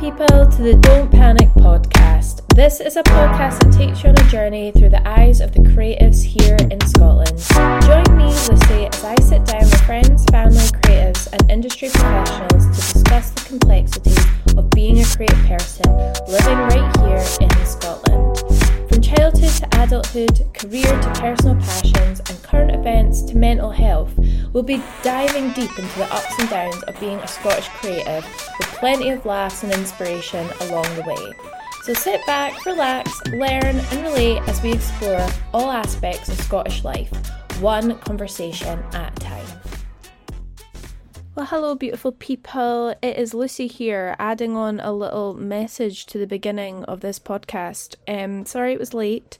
people, to the Don't Panic podcast. This is a podcast that takes you on a journey through the eyes of the creatives here in Scotland. Join me, Lucy, as I sit down with friends, family, creatives, and industry professionals to discuss the complexities of being a creative person living right here in Scotland. From childhood to adulthood, career to personal passions, and current events to mental health, we'll be diving deep into the ups and downs of being a Scottish creative with plenty of laughs and inspiration along the way. So sit back, relax, learn, and relate as we explore all aspects of Scottish life, one conversation at a time. Well, hello, beautiful people. It is Lucy here, adding on a little message to the beginning of this podcast. Um, sorry it was late.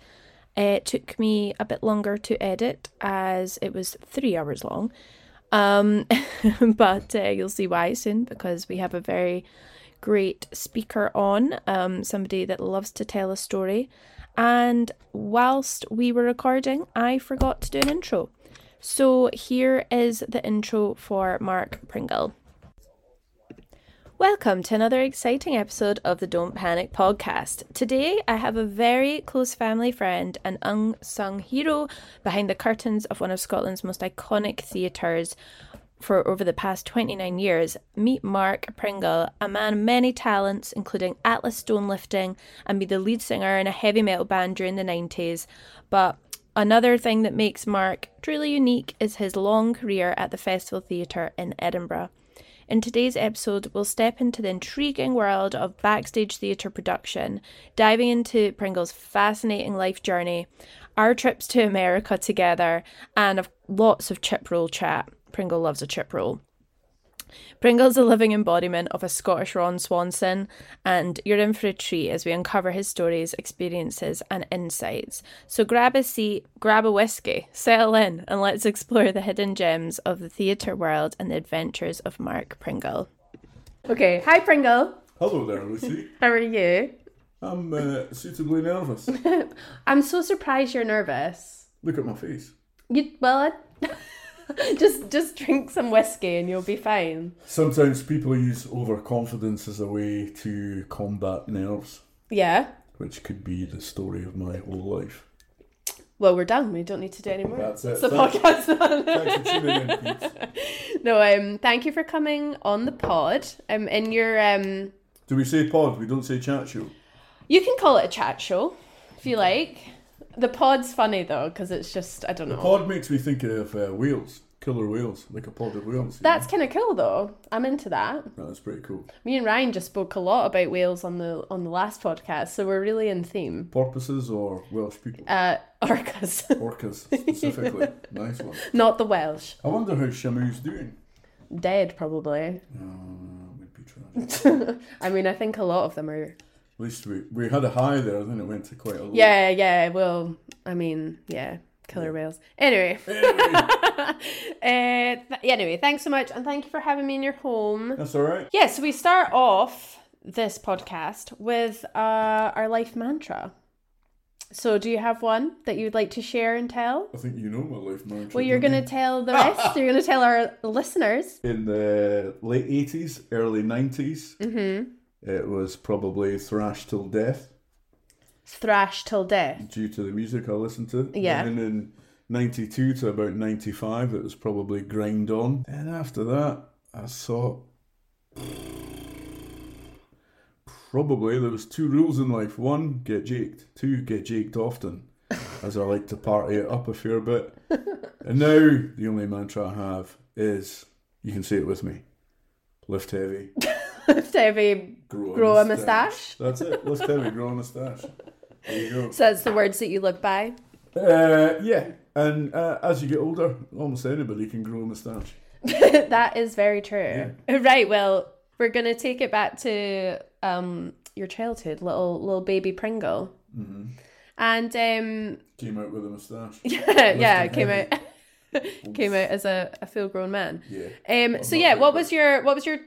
It took me a bit longer to edit as it was three hours long. Um, but uh, you'll see why soon because we have a very great speaker on, um, somebody that loves to tell a story. And whilst we were recording, I forgot to do an intro. So here is the intro for Mark Pringle. Welcome to another exciting episode of the Don't Panic podcast. Today I have a very close family friend and unsung hero behind the curtains of one of Scotland's most iconic theatres for over the past 29 years. Meet Mark Pringle, a man of many talents, including Atlas stone lifting and be the lead singer in a heavy metal band during the 90s. But Another thing that makes Mark truly unique is his long career at the Festival Theatre in Edinburgh. In today's episode, we'll step into the intriguing world of backstage theatre production, diving into Pringle's fascinating life journey, our trips to America together, and lots of chip roll chat. Pringle loves a chip roll. Pringle's a living embodiment of a Scottish Ron Swanson, and you're in for a treat as we uncover his stories, experiences, and insights. So grab a seat, grab a whiskey, settle in, and let's explore the hidden gems of the theatre world and the adventures of Mark Pringle. Okay, hi Pringle. Hello there, Lucy. How are you? I'm uh, suitably nervous. I'm so surprised you're nervous. Look at my face. You well, just just drink some whiskey and you'll be fine. Sometimes people use overconfidence as a way to combat nerves, Yeah. which could be the story of my whole life. Well, we're done. We don't need to do any more. That's it. It's the Thanks- podcast. Thanks for tuning in, peeps. no, um, thank you for coming on the pod. Um, in your um, Do we say pod? We don't say chat show. you can call it a chat show if you like. The pod's funny though because it's just I don't know. The Pod makes me think of uh, whales, killer whales, like a pod of whales. you That's kind of cool though. I'm into that. know? that's pretty cool. Me and Ryan just spoke a lot about whales on the on the last podcast, so we're really in theme. Porpoises or Welsh people? Uh, orcas, Orcas specifically. nice one. not the Welsh. I wonder how Shamu's doing. Dead probably. Oh, would be tragic. I mean, I think a lot of them are. At least we, we had a high there, then it went to quite a low. Yeah, yeah. Well, I mean, yeah, killer whales. Anyway. Anyway, uh, th- anyway, thanks so much, and thank you for having me in your home. that's all right. Yeah, so we start off this podcast with uh, our life mantra. So, do you have one that you'd like to share and tell? I think you know my life mantra. Well, you're going to tell the rest. you're going to tell our listeners. In the late 80s, early 90s, Mm-hmm. It was probably thrash till death Thrash till death. due to the music I listened to. Yeah. And in 92 to about 95, it was probably grind on. And after that, I thought probably there was two rules in life. One, get jaked. Two, get jaked often. As I like to party it up a fair bit. And now the only mantra I have is you can say it with me. Lift heavy. Lift heavy, Grow, grow a moustache. That's it. Lift heavy, grow a moustache. There you go. So that's the words that you live by. Uh, yeah, and uh, as you get older, almost anybody can grow a moustache. that is very true. Right. Well, we're gonna take it back to um your childhood, little little baby Pringle, hmm and um Came out with a moustache. yeah, yeah, came out came out as a, a full grown man. Yeah. Um. So yeah, what was your what was your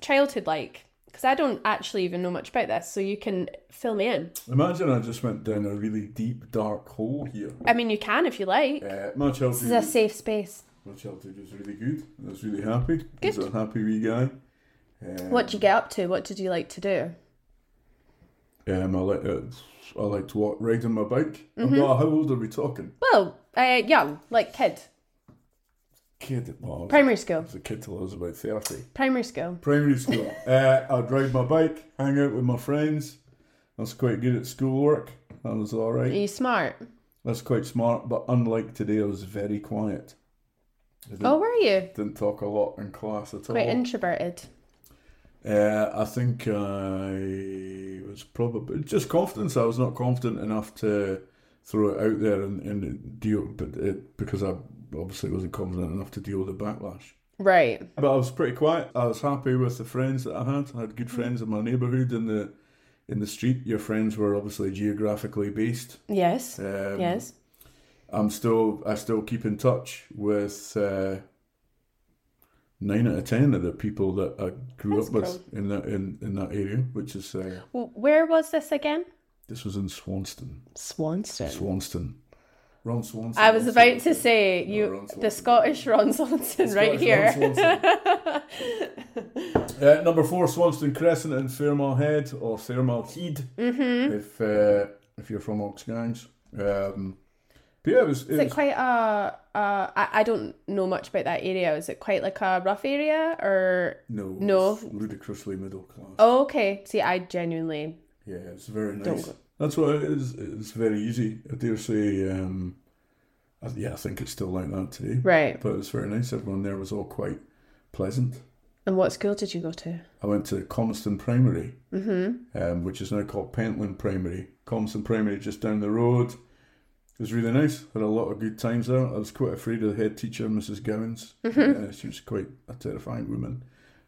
childhood like? Because I don't actually even know much about this, so you can fill me in. Imagine I just went down a really deep, dark hole here. I mean, you can if you like. Uh, my This is a safe space. my childhood was really good. I was really happy. I was a happy wee guy. Um, What did you get up to? What did you like to do? Um, I like uh, I like to walk riding my bike. Mm-hmm. Oh, how old are we talking? Well, uh, young, like kid, Kid. Well, I was- primary I school, was a kid till I was about thirty. primary school. Primary school. uh, I'd ride my bike, hang out with my friends. I was quite good at schoolwork. That was all right. Are you smart? That's quite smart. But unlike today, I was very quiet. Oh, were you didn't talk a lot in class at quite all. introverted? Uh, I think I was probably just confidence. I was not confident enough to throw it out there and, and deal, but it, because I obviously wasn't confident enough to deal with the backlash. Right. But I was pretty quiet. I was happy with the friends that I had. I had good friends in my neighbourhood in the in the street. Your friends were obviously geographically based. Yes. Um, yes. I'm still I still keep in touch with uh, nine out of ten of the people that I grew That's up with in that in, in that area, which is uh, Where was this again? this was in Swanston, Swanston. Swanston, Ron Swanson. I was about to say you, Ron the Scottish Ron Swanson, right Scottish here. Ron Uh, number four, Swanston Crescent in Fairmilehead or Fairmile Heed, mm-hmm. if uh, if you're from Oxgangs. Um, but yeah, it was. It Is it was quite a? Uh, I I don't know much about that area. Is it quite like a rough area or? no, no. ludicrously middle class. Oh, okay. See, I genuinely Yeah, it's very Don't nice. go- That's what it is. It's very easy. I dare say. Um, I, yeah, I think it's still like that today. right. But it was very nice. Everyone there was all quite pleasant. And what school did you go to? I went to Coniston Primary, Mm-hmm. um, which is now called Pentland Primary. Coniston Primary just down the road. It was really nice. Had a lot of good times there. I was quite afraid of the head teacher, Mrs. Gowans. Mm-hmm. Uh, she was quite a terrifying woman.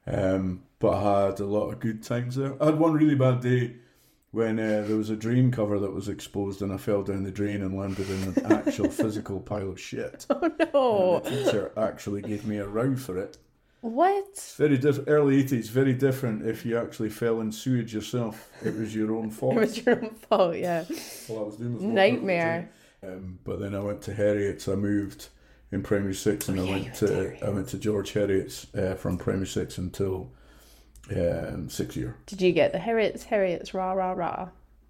Um, but I had a lot of good times there. I had one really bad day when uh, there was a drain cover that was exposed and I fell down the drain and landed in an actual physical pile of shit. Oh And no! the teacher actually gave me a row for it. What? Very different. Early 80s, very different if you actually fell in sewage yourself. It was your own fault. It was your own fault. Yeah. All I was doing was Nightmare. up the drain. Um, but then I went to Heriot's. I moved in primary six, and Oh, I yeah, went went to Heriot's. I went to George Heriot's uh, from primary six until um, six year. Did you get the Heriot's Heriot's rah rah rah?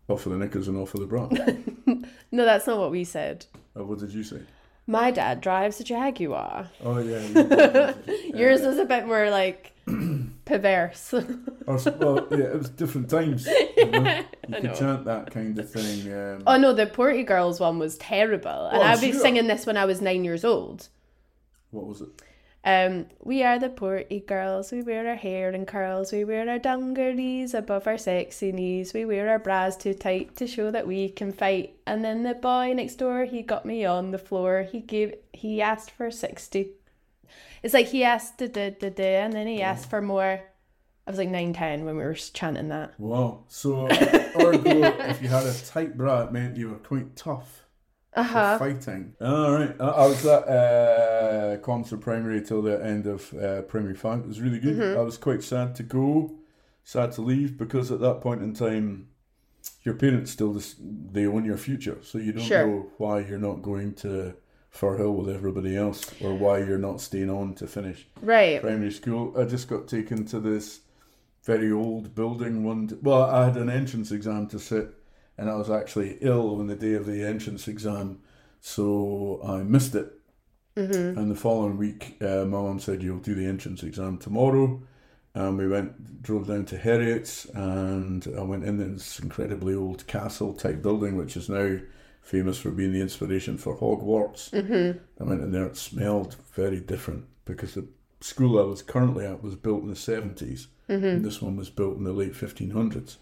Off for the knickers and off for the bra. No, that's not what we said. oh, what did you say? My dad drives a Jaguar. Oh yeah. you- Yours was a bit more like perverse. Or, well, yeah, it was different times. You, know? you could chant that kind of thing. Um, Oh no, the Porty Girls one was terrible, and Oh, I was sure. singing this when I was nine years old. what was it? Um, we are the Porty Girls. We wear our hair in curls. We wear our dungarees above our sexy knees. We wear our bras too tight to show that we can fight. And then the boy next door, he got me on the floor. He gave, he asked for sixty. It's like he asked da da da da, and then he asked for more. I was like nine, ten when we were chanting that. Wow. So, ergo, if you had a tight bra, it meant you were quite tough. Uh for huh. fighting. All right, I, I was at uh, Primary till the end of uh, Primary Five. It was really good. Mm-hmm. I was quite sad to go, sad to leave because at that point in time, your parents still just, they own your future, so you don't Sure. know why you're not going to Firrhill with everybody else, or why you're not staying on to finish Right. primary school. I just got taken to this very old building one. d- Well, I had an entrance exam to sit, and I was actually ill on the day of the entrance exam, so I missed it. Mm-hmm. And the following week, uh, my mum said, "You'll do the entrance exam tomorrow." And we went, drove down to Heriot's, and I went in this incredibly old castle type building, which is now famous for being the inspiration for Hogwarts. Mm-hmm. I went in there, it smelled very different because the school I was currently at was built in the 70s, Mm-hmm. and this one was built in the late 1500s.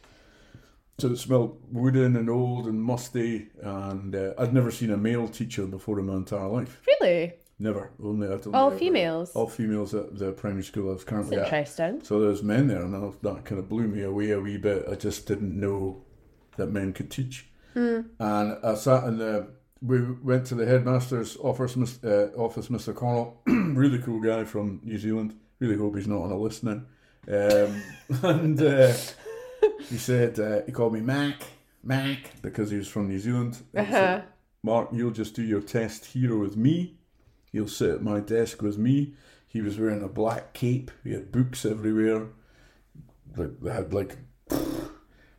So it smelled wooden and old and musty, and uh, I'd never seen a male teacher before in my entire life. Really? Never. Only only All ever- females. All females at the primary school I was That's currently at. interesting. So there was men there, and that- that kind of blew me away a wee bit. I just didn't know that men could teach. And I sat in the. We went to the headmaster's office, uh, office, Mr. Connell, really cool guy from New Zealand. Really hope he's not on a listening. Um, and uh, he said uh, he called me Mac, Mac, because he was from New Zealand. And he said, Uh-huh. Mark, you'll just do your test here with me. You'll sit at my desk with me. He was wearing a black cape. He had books everywhere. like, they had like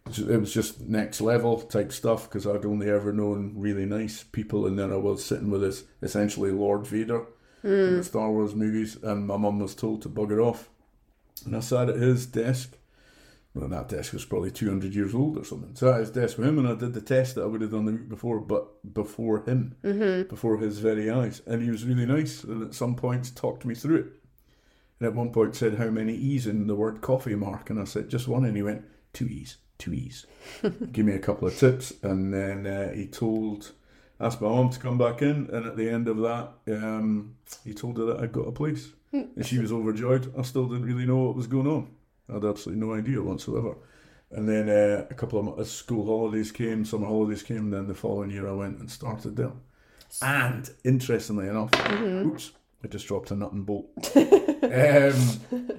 it was just next level type stuff because I'd only ever known really nice people, and then I was sitting with this essentially Lord Vader from the Star Wars movies, and my mum was told to bugger off, and I sat at his desk. Well, that desk was probably 200 years old or something. So at his desk with him, and I did the test that I would have done the week before, but before him, Mm-hmm. before his very eyes. And he was really nice, and at some points talked me through it. And at one point said, How many E's in the word coffee, Mark? And I said, Just one. And he went, Two E's, two E's. Give me a couple of tips. And then uh, he told, asked my mum to come back in. And at the end of that, um, he told her that I'd got a place. And she was overjoyed. I still didn't really know what was going on. I had absolutely no idea whatsoever. And then uh, a couple of school holidays came, summer holidays came, then the following year I went and started there. And interestingly enough, oops, I just dropped a nut and bolt. um,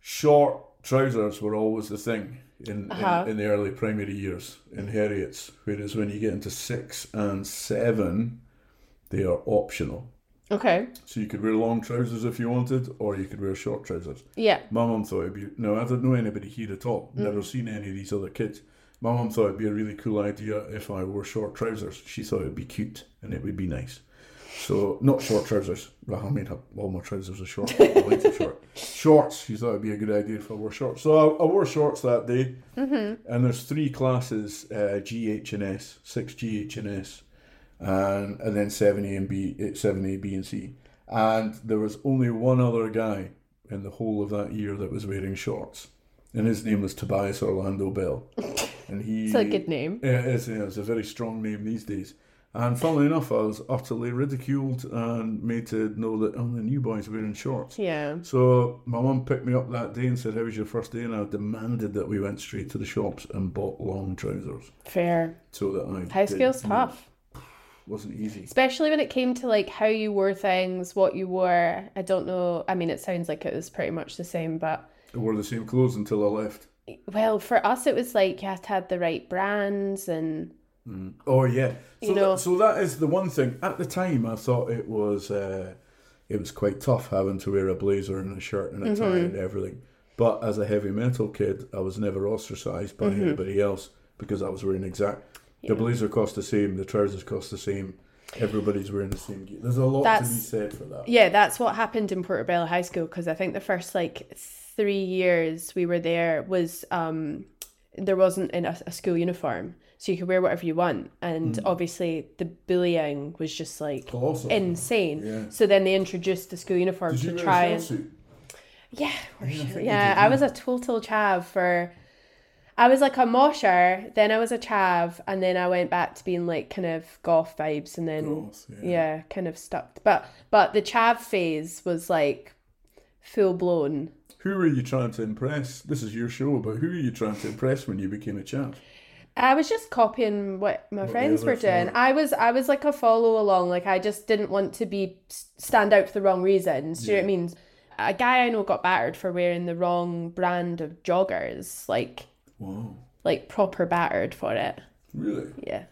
short trousers were always the thing in, Uh-huh. in, in the early primary years in Heriot's, whereas when you get into six and seven, they are optional. Okay. So you could wear long trousers if you wanted, or you could wear short trousers. Yeah. My mum thought it'd be no, I don't know anybody here at all. Never seen any of these other kids. My mum thought it'd be a really cool idea if I wore short trousers. She thought it'd be cute and it would be nice. So not short trousers. I mean, all my trousers are short. I like them short. Shorts. She thought it'd be a good idea if I wore shorts. So I, I wore shorts that day. Mm-hmm. And there's three classes: uh, G, H, and S. Six G, H, and S, and and then seven A and B, eh, seven A, B, and C. And there was only one other guy in the whole of that year that was wearing shorts, and his name was Tobias Orlando Bell. And he It's a good name. yeah, it is. Yeah, it's a very strong name these days. And funnily enough, I was utterly ridiculed and made to know that oh, the new boy's were wearing shorts. Yeah. So my mum picked me up that day and said, "How was your first day?" And I demanded that we went straight to the shops and bought long trousers Fair. so that I High school's tough. Wasn't easy. Especially when it came to like how you wore things, what you wore. I don't know. I mean, it sounds like it was pretty much the same, but I wore the same clothes until I left. well, for us, it was like you had to have the right brands and Oh yeah, so You know- that, so that is the one thing. At the time, I thought it was uh, it was quite tough having to wear a blazer and a shirt and a tie Mm-hmm. and everything. But as a heavy metal kid, I was never ostracized by Mm-hmm. anybody else because I was wearing exact. The blazer cost the same, the trousers cost the same. Everybody's wearing the same gear. There's a lot to be said for that. yeah, that's what happened in Portobello High School because I think the first like three years we were there was um there wasn't in a, a school uniform, so you could wear whatever you want, and Hmm. obviously the bullying was just like Colossal. insane. Yeah. So then they introduced the school uniform Did to try a and suit? Yeah, for I sure. Yeah, I was a total chav for. I was like a mosher, then I was a chav, and then I went back to being like kind of goth vibes, and then yeah. yeah. kind of stuck. But but the chav phase was like full blown. Who were you trying to impress? This is your show, but who were you trying to impress when you became a chav? I was just copying what my the friends were doing. were. I was I was like a follow along. Like I just didn't want to be stand out for the wrong reasons. Do you know what I mean? A guy I know got battered for wearing the wrong brand of joggers. Like Wow, like proper battered for it. really? Yeah.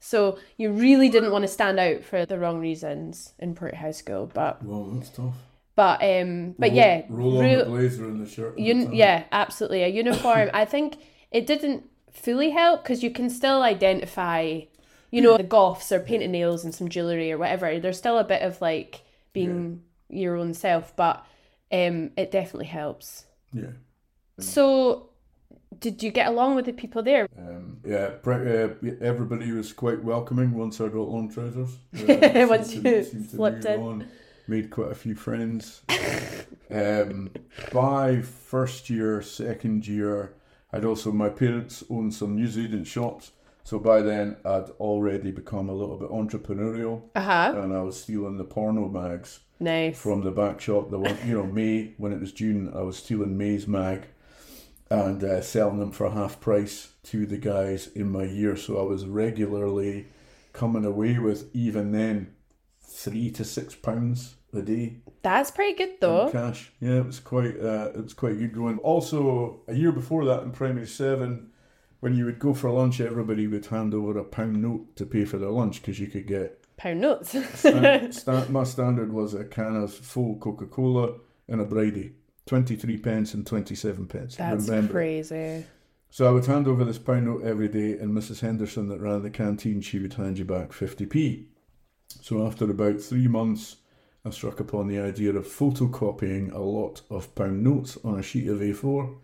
So you really didn't want to stand out for the wrong reasons in Port High School, but Wow, that's tough. but um but Roll- yeah, roll on the blazer and the shirt. and Un- tie. yeah, absolutely. A uniform. I think it didn't fully help because you can still identify, you know, the goths or painted nails and some jewelry or whatever. There's still a bit of like being your own self, but um, it definitely helps. yeah. So, did you get along with the people there? Um, yeah, pre- uh, everybody was quite welcoming once I got long trousers. Uh, Once you slipped in. on, made quite a few friends. um, by first year, second year, I'd also my parents owned some newsagent shops, so by then I'd already become a little bit entrepreneurial, Uh huh. and I was stealing the porno mags Nice. from the back shop. The one, you know, May when it was June, I was stealing May's mag and uh, selling them for half price to the guys in my year. So I was regularly coming away with even then three to six pounds a day That's pretty good though. cash. Yeah, it was quite uh, it was quite good going. Also, a year before that in primary seven. When you would go for lunch, everybody would hand over a pound note to pay for their lunch because you could get Pound notes. Stan- sta- my standard was a can of full Coca Cola and a bridie. 23 pence and 27 pence. That's Remember. crazy. So I would hand over this pound note every day, and Mrs. Henderson that ran the canteen, she would hand you back 50p. So after about three months, I struck upon the idea of photocopying a lot of pound notes on a sheet of A4.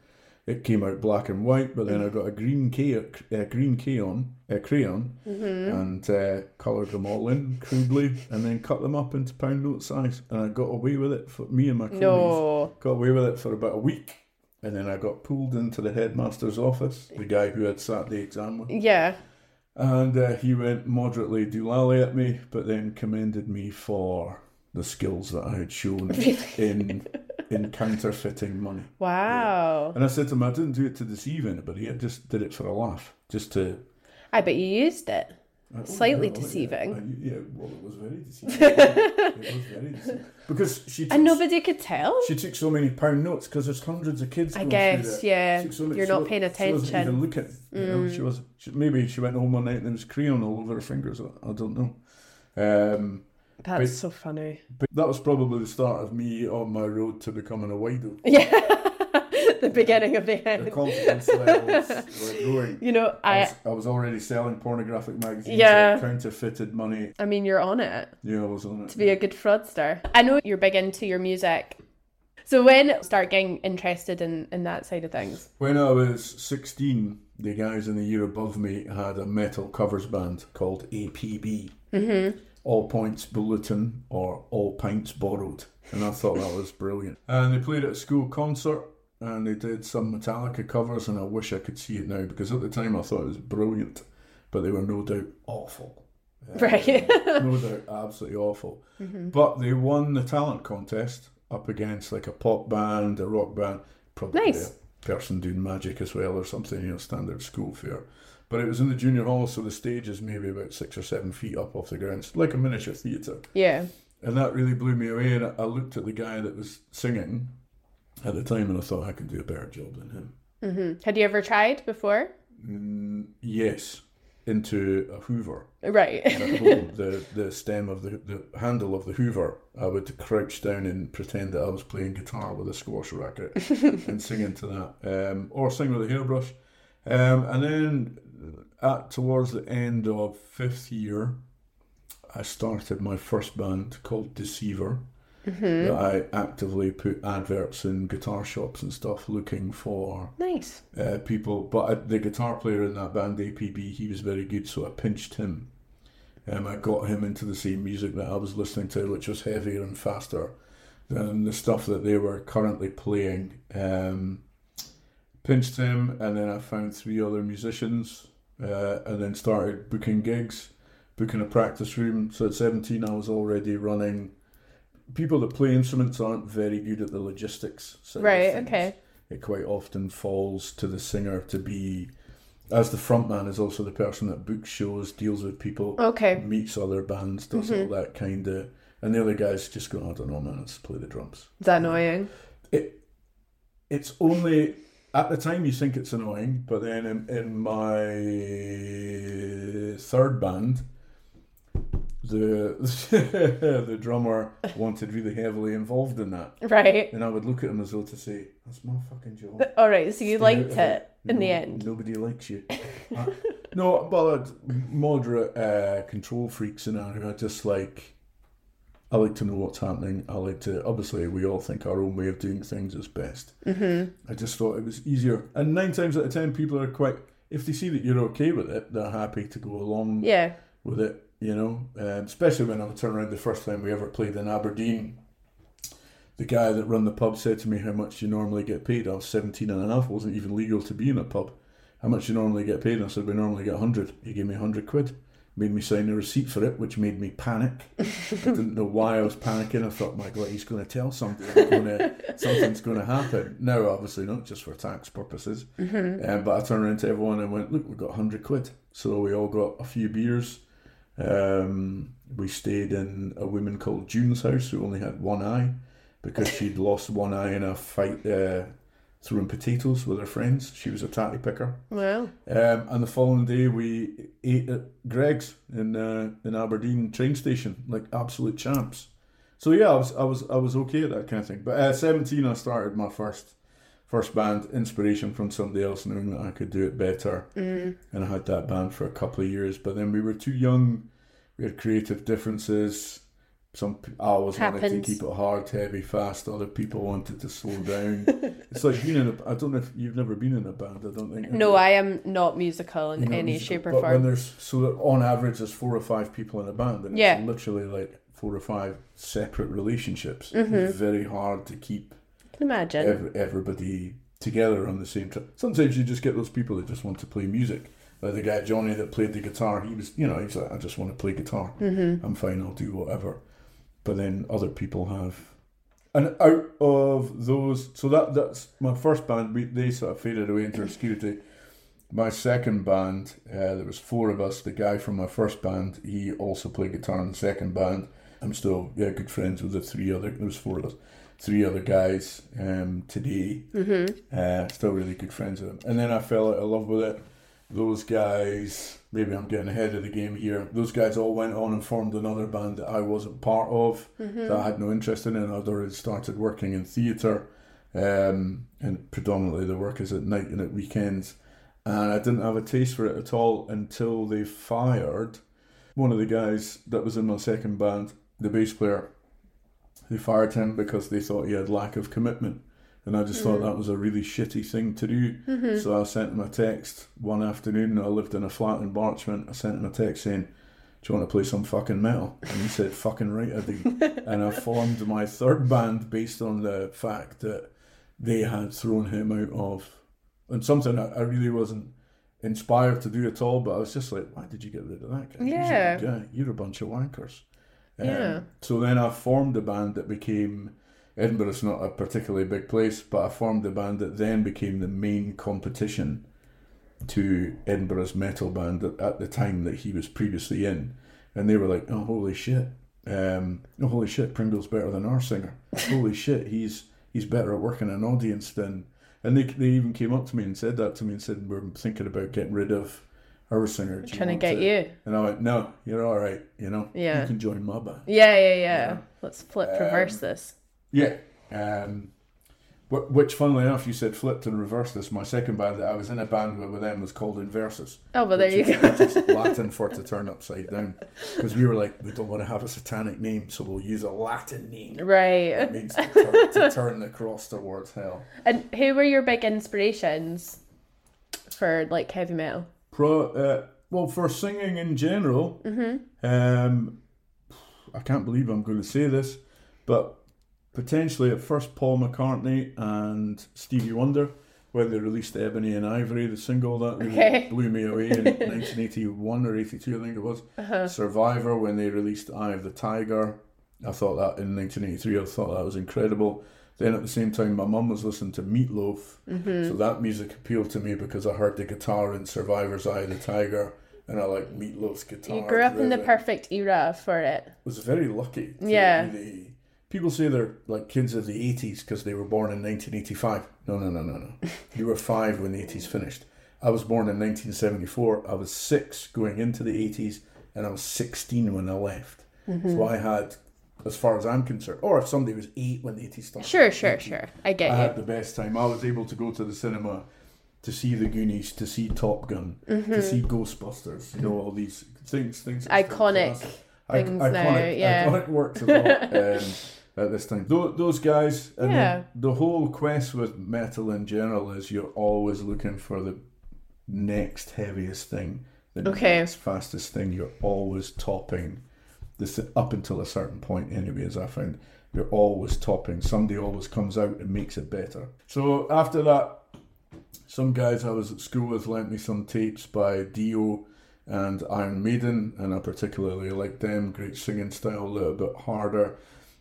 It came out black and white, but then I got a green K, uh, green crayon, uh, crayon, and uh, coloured them all in crudely, and then cut them up into pound note size. And I got away with it for me and my cronies. No. Got away with it for about a week, and then I got pulled into the headmaster's office, the guy who had sat the exam with, Yeah. and uh, he went moderately doolally at me, but then commended me for the skills that I had shown in in counterfeiting money. Wow. And I said to him, I didn't do it to deceive anybody. I just did it for a laugh, just to. I bet you used it. Oh, Slightly yeah, deceiving. I- yeah, well, it was very deceiving. it was very deceiving because she. And nobody could tell. She took so many pound notes because there's hundreds of kids. I guess, yeah. So You're not paying She wasn't attention. Mm. even looking. You know, she was. She, maybe she went home one night and there was crayon all over her fingers. I, I don't know. Um, That's But- so funny. but that was probably the start of me on my road to becoming a wido. Yeah. the beginning of the end. The confidence levels were growing. You know, I I was, I was already selling pornographic magazines. Yeah. counterfeited money. I mean you're on it. Yeah, I was on it. to be a good fraudster. I know you're big into your music. So when start getting interested in, in that side of things? When I was 16, the guys in the year above me had a metal covers band called APB. Mm-hmm. All Points Bulletin or All Pints Borrowed. And I thought that was brilliant. And they played at a school concert and they did some Metallica covers, and I wish I could see it now because at the time I thought it was brilliant, but they were no doubt awful. Right. no doubt absolutely awful. Mm-hmm. But they won the talent contest up against like a pop band, a rock band, probably Nice. a person doing magic as well or something, you know, standard school fare. But it was in the junior hall, so the stage is maybe about six or seven feet up off the ground. It's like a miniature theatre. yeah. And that really blew me away. And I- looked at the guy that was singing at the time and I thought I could do a better job than him. Mm-hmm. Had you ever tried before? Mm, yes, into a Hoover. Right. the the stem of the the handle of the Hoover, I would crouch down and pretend that I was playing guitar with a squash racket and sing into that, um, or sing with a hairbrush. Um, and then at towards the end of fifth year, I started my first band called Deceiver. That I actively put adverts in guitar shops and stuff, looking for nice. uh, people. But I, the guitar player in that band, APB, he was very good, so I pinched him. Um, I got him into the same music that I was listening to, which was heavier and faster than the stuff that they were currently playing. Um, pinched him, and then I found three other musicians, uh, and then started booking gigs, booking a practice room. So at 17, I was already running. People that play instruments aren't very good at the logistics. Right, okay. it quite often falls to the singer to be as the frontman is also the person that books shows deals with people Okay. meets other bands does all that kind of and the other guys just go i don't know man let's play the drums that annoying? it it's only at the time you think it's annoying but then in, in my third band the the drummer wanted really heavily involved in that Right. and I would look at him as though to say, "That's my fucking job." All right. So you Stay liked of it in the end. Nobody likes you. Uh, no, but moderate uh, control freak scenario. I just like. I like to know what's happening. I like to. Obviously, we all think our own way of doing things is best. Mm-hmm. I just thought it was easier, and nine times out of ten, people are quite. If they see that you're okay with it, they're happy to go along Yeah. with it, you know. Um, especially when I would turn around the first time we ever played in Aberdeen. The guy that run the pub said to me, How much do you normally get paid? I was 17 and a half, wasn't even legal to be in a pub. How much do you normally get paid? And I said, We normally get 100. He gave me 100 quid. Made me sign a receipt for it, which made me panic. I didn't know why I was panicking. I thought, My God, he's going to tell something. Gonna, something's going to happen. No, obviously not, just for tax purposes. Um, but I turned around to everyone and went, Look, we've got 100 quid. So we all got a few beers. Um, we stayed in a woman called June's house who only had one eye because she'd lost one eye in a fight uh, throwing potatoes with her friends. She was a tatty picker. Well. Um, and the following day we ate at Greggs in uh, in Aberdeen train station like absolute champs. So yeah, I was I was I was okay at that kind of thing. But at seventeen, I started my first first band. Inspiration from somebody else knowing that I could do it better, Mm. and I had that band for a couple of years. But then we were too young. We had creative differences. Some I always wanted to keep it hard, heavy, fast. Other people wanted to slow down. it's like being in a. I don't know if you've never been in a band. I don't think. No? I am not musical in any musical- shape or but when form. there's so that on average there's four or five people in a band, and Yeah. it's literally like four or five separate relationships. Mhm. It's very hard to keep I can imagine. ev- everybody together on the same time. Sometimes you just get those people that just want to play music. Like the guy Johnny that played the guitar, he was, you know, he's like, I just want to play guitar. mm-hmm. I'm fine, I'll do whatever. But then other people have, and out of those, so that that's my first band. We they sort of faded away into obscurity. My second band, uh, there was four of us. The guy from my first band, he also played guitar in the second band. I'm still yeah good friends with the three other. There was four of us, three other guys. Um, today, Mm-hmm. uh, still really good friends with them. And then I fell out of love with it. Those guys, maybe I'm getting ahead of the game here. Those guys all went on and formed another band that I wasn't part of, Mm-hmm. that I had no interest in. And I'd already started working in theatre, um, and predominantly the work is at night and at weekends. And I didn't have a taste for it at all until they fired one of the guys that was in my second band, the bass player. They fired him because they thought he had lack of commitment. And I just thought Mm. that was a really shitty thing to do. Mm-hmm. So I sent him a text one afternoon. I lived in a flat in Marchmont. I sent him a text saying, Do you want to play some fucking metal? And he said, Fucking right, I do. and I formed my third band based on the fact that they had thrown him out of. And something I, I really wasn't inspired to do at all, but I was just like, Why did you get rid of that guy? Yeah. You're a bunch of wankers. Um, Yeah. So then I formed a band that became Edinburgh's not a particularly big place, but I formed a band that then became the main competition to Edinburgh's metal band at, at the time that he was previously in, and they were like, "Oh, holy shit! Um, oh, holy shit! Pringle's better than our singer. holy shit! He's he's better at working an audience than." And they they even came up to me and said that to me and said, "We're thinking about getting rid of our singer. Trying to get you. And I went, "No, you're all right. You know, Yeah. you can join my band." Yeah, yeah, yeah. Let's flip Um, reverse this. Yeah. Um, which, funnily enough, you said flipped and reversed this. My second band that I was in a band with, with them was called Inversus. Oh, well, there you go. Latin for to turn upside down. Because we were like, we don't want to have a satanic name, so we'll use a Latin name. Right. It means to turn, to turn the cross towards hell. And who were your big inspirations for like heavy metal? Pro, uh, well, for singing in general, Mm-hmm. um, I can't believe I'm going to say this, but potentially at first Paul McCartney and Stevie Wonder when they released Ebony and Ivory, the single that Okay. blew me away in 1981 or 82, I think it was. Uh-huh. Survivor when they released Eye of the Tiger. I thought that in 1983, I thought that was incredible. Then at the same time, my mum was listening to Meatloaf, Mm-hmm. so that music appealed to me because I heard the guitar in Survivor's Eye of the Tiger, and I like Meatloaf's guitar. You grew up in the perfect era for it. was very lucky. to Yeah. really- people say they're like kids of the 80s because they were born in 1985. No, no, no, no, no. you were five when the 80s finished. I was born in 1974. I was six going into the 80s, and I was 16 when I left. Mm-hmm. So I had, as far as I'm concerned, or if somebody was eight when the 80s started. Sure, sure, sure. I get it. I get had the best time. I was able to go to the cinema to see the Goonies, to see Top Gun, Mm-hmm. to see Ghostbusters. You know all these things. Things. Iconic things now, yeah. Iconic works a lot um, at this time. Those, those guys, and Yeah. the, the whole quest with metal in general is you're always looking for the next heaviest thing, the Okay. next fastest thing. You're always topping this up until a certain point. Anyway, as I found, you're always topping. Somebody always comes out and makes it better. So after that, some guys I was at school with lent me some tapes by Dio and Iron Maiden, and I particularly liked them. Great singing style, a little bit harder.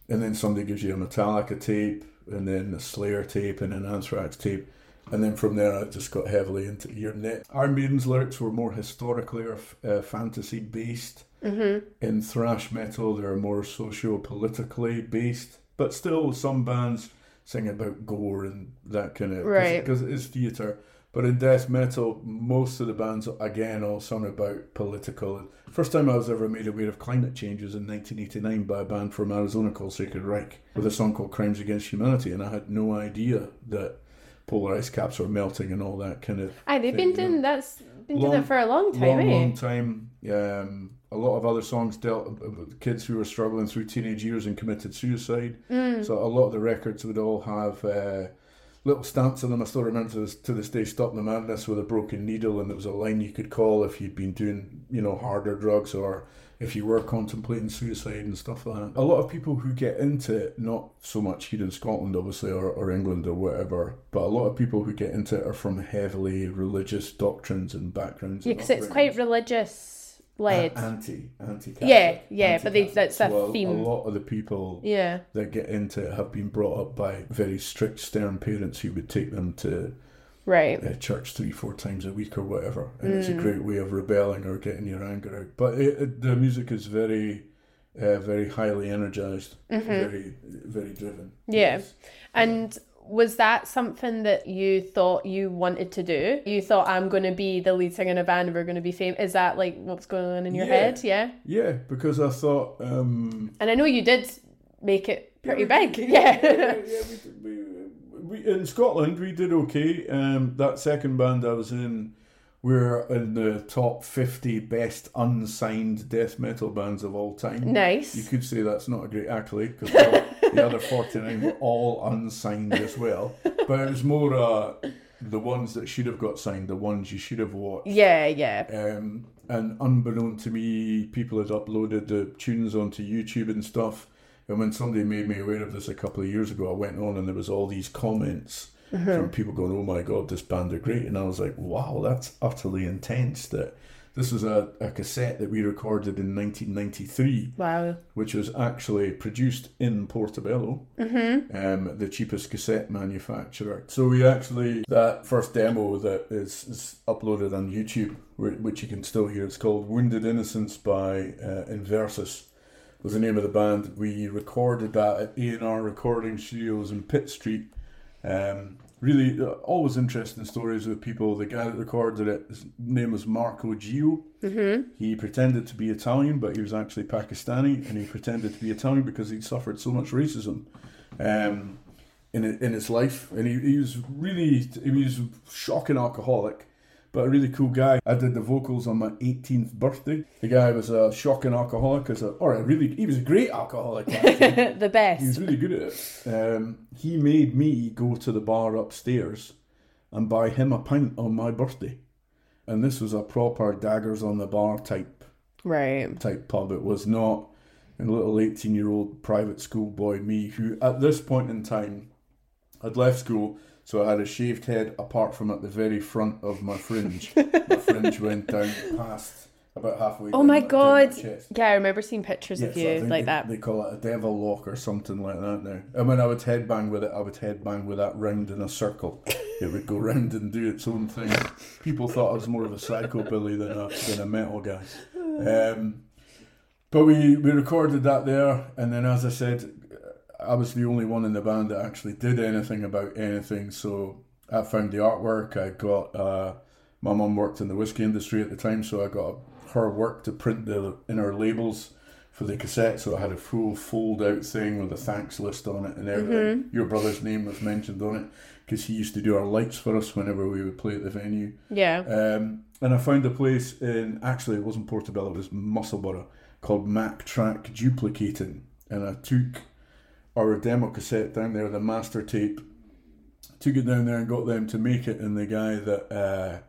And then somebody gives you a Metallica tape, and then a Slayer tape, and an Anthrax tape. And then from there, I just got heavily into your net. Iron Maiden's lyrics were more historically or uh, fantasy based. Mm-hmm. In thrash metal, they're more socio politically based, but still, some bands sing about gore and that kind of Right. because it is theatre. But in death metal, most of the bands, again, all sung about political. First time I was ever made aware of climate change was in 1989 by a band from Arizona called Sacred Reich with a song called Crimes Against Humanity. And I had no idea that polar ice caps were melting and all that kind of. Aye, they've been thing, you know. doing that's been doing Long- it for a long time, long, eh? long time. Um, a lot of other songs dealt with kids who were struggling through teenage years and committed suicide. Mm. So a lot of the records would all have uh, little stamps on them. I still remember to this, to this day, "Stop the Madness" with a broken needle, and there was a line you could call if you'd been doing, you know, harder drugs or if you were contemplating suicide and stuff like that. A lot of people who get into it, not so much here in Scotland, obviously, or, or England or whatever, but a lot of people who get into it are from heavily religious doctrines and backgrounds. Yeah, because it's quite religious led. A- anti anti Yeah, yeah, but they- that's a so a, theme. a lot of the people yeah. that get into it have been brought up by very strict stern parents who would take them to Right. uh, church three four times a week or whatever and it's a Mm. great way of rebelling or getting your anger out but it, it, the music is very uh, very highly energized very very driven Mm-hmm. Yeah. Yes. And was that something that you thought you wanted to do? You thought I'm going to be the lead singer in a band and we're going to be famous. Is that like what's going on in your Yeah. head? Yeah. yeah because i thought um And I know you did make it pretty Yeah, we big. did- Yeah. yeah, we, we, we, in Scotland we did okay. Um, that second band I was in, we're in the top fifty best unsigned death metal bands of all time. Nice. You could say that's not a great accolade because the other forty nine were all unsigned as well. But it was more uh, the ones that should have got signed, the ones you should have watched. Yeah, yeah. Um, and unbeknown to me, people had uploaded the tunes onto YouTube and stuff. And when somebody made me aware of this a couple of years ago, I went on and there was all these comments from people going, "Oh my god, this band are great!" And I was like, "Wow, that's utterly intense." That this was a, a cassette that we recorded in 1993, Wow. which was actually produced in Portobello, um, the cheapest cassette manufacturer. So we actually that first demo that is, is uploaded on YouTube, which you can still hear. It's called "Wounded Innocence" by uh, Inversus. Was the name of the band. We recorded that at A and R Recording Studios in Pitt Street. Um, really, uh, always interesting stories with people. The guy that recorded it, his name was Marco Gio. Mm-hmm. He pretended to be Italian, but he was actually Pakistani, and he pretended to be Italian because he'd suffered so much racism um, in in his life, and he, he was really he was a shocking alcoholic, but a really cool guy. I did the vocals on my 18th birthday. The guy was a shocking alcoholic, as a or a really he was a great alcoholic. The best. He was really good at it. Um, he made me go to the bar upstairs and buy him a pint on my birthday. And this was a proper daggers on the bar type Right. type pub. It was not a little 18 year old private school boy me who at this point in time had left school so I had a shaved head apart from at the very front of my fringe. my fringe went down past about halfway Oh my god. chest. Yeah, I remember seeing pictures of Yes, I you like they, that. They call it a devil lock or something like that now. And when I would headbang with it, I would headbang with that round in a circle. it would go round and do its own thing. People thought I was more of a psychobilly than a than a metal guy. Um, but we, we recorded that there, and then as I said, I was the only one in the band that actually did anything about anything. So I found the artwork. I got uh, my mum worked in the whiskey industry at the time, so I got her work to print the inner labels for the cassette. So I had a full fold out thing with a thanks list on it and everything. Your brother's name was mentioned on it because he used to do our lights for us whenever we would play at the venue. Yeah. Um, and I found a place in actually it wasn't Portobello, it was Musselburgh called Mac Track Duplicating, and I took our demo cassette down there, the master tape, took it down there and got them to make it, and the guy that uh,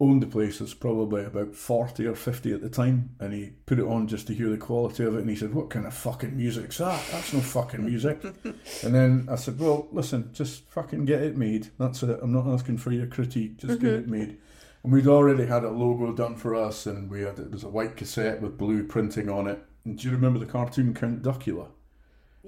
owned the place was probably about forty or fifty at the time, and he put it on just to hear the quality of it, and he said, "What kind of fucking music's that? That's no fucking music." and then I said, "Well, listen, just fucking get it made. That's it. I'm not asking for your critique. Just get it made." And we'd already had a logo done for us, and we had it was a white cassette with blue printing on it. And do you remember the cartoon Count Duckula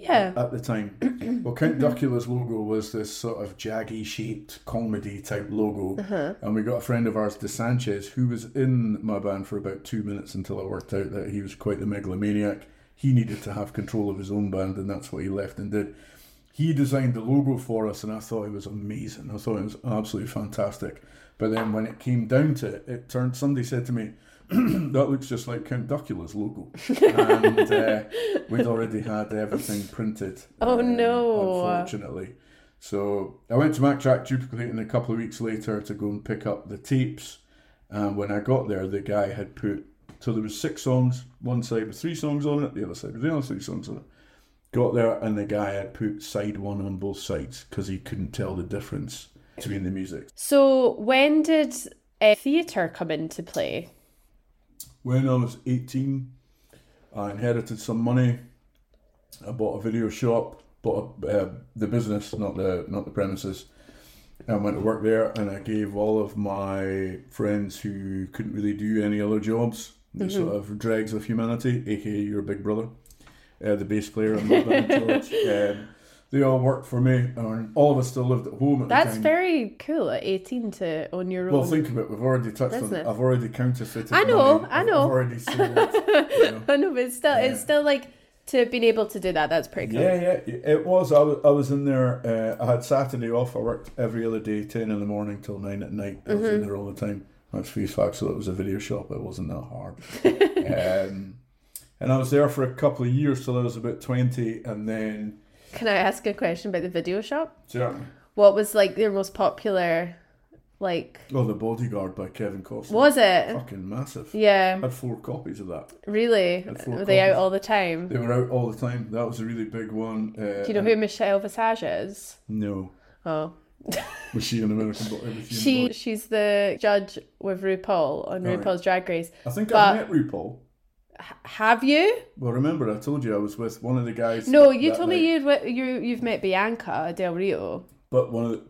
Yeah. at the time? well, Count Duckula's logo was this sort of jaggy shaped comedy type logo, uh-huh. and we got a friend of ours, De Sanchez, who was in my band for about two minutes until I worked out that he was quite the megalomaniac. He needed to have control of his own band, and that's what he left and did. he designed the logo for us, and I thought it was amazing. I thought it was absolutely fantastic. But then when it came down to it, it turned. Somebody said to me, "That looks just like Count Duckula's logo," and uh, we'd already had everything printed. Oh, um, no. Unfortunately, so I went to Mac Duplicating a couple of weeks later to go and pick up the tapes. And when I got there, the guy had put so there was six songs. One side with three songs on it, the other side with the other three songs on it. Got there, and the guy had put side one on both sides because he couldn't tell the difference between the music. So when did uh, theatre come into play? When I was 18, I inherited some money. I bought a video shop, bought a, uh, the business, not the not the premises. I went to work there, and I gave all of my friends who couldn't really do any other jobs, the sort of dregs of humanity, aka your big brother, uh, the bass player and my band George. Um, they all worked for me, and all of us still lived at home at That's very cool at 18 to own your Well, own. Well, think of it. We've already touched on. Business. I've already counterfeited. I know, money. I know. I've already sold. you know. I know, but it's still, it's still like to have been able to do that. That's pretty cool. Yeah, yeah, it was. I was, I was in there. Uh, I had Saturday off. I worked every other day, ten in the morning till nine at night. I was Mm-hmm. in there all the time. That's for fact. So it was a video shop. It wasn't that hard. um, and I was there for a couple of years till I was about twenty, and then Can I ask a question about the video shop? certainly, What was like your most popular, like, oh, the Bodyguard by Kevin Costner. was it? fucking massive? Yeah, I had four copies of that. really? Had four Were they out all the time? They were out all the time. That was a really big one. Uh, Do you know who Michelle Visage is? No, Oh, was she an American? Bo- was she she she's the judge with RuPaul on Right. RuPaul's Drag Race. I think I met RuPaul. Have you? Well, remember I told you I was with one of the guys. No, you told me you'd you you've met Bianca Del Rio. But one of the.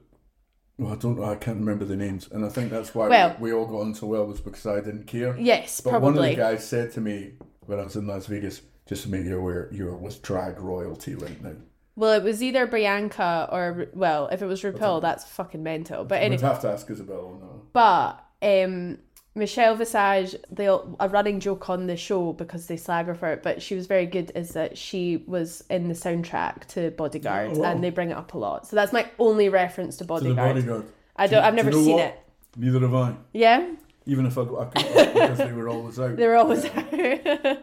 Well, I don't know. I can't remember the names, and I think that's why Well- we, we all got on so well was because I didn't care. Yes, But one of the guys said to me when I was in Las Vegas, just to make you aware, you're with drag royalty right now. Well, it was either Bianca or well, if it was RuPaul, that's fucking mental. But anyway, have to ask Isabel that. but um, Michelle Visage, they'll a running joke on the show because they slag her for it, but she was very good. Is that she was in the soundtrack to Bodyguard, Oh, wow. and they bring it up a lot. So that's my only reference to To the Bodyguard. bodyguard. I don't. I've Do you never know seen what? it. Neither have I. Yeah, Even if I, I couldn't because they were always out. they were always.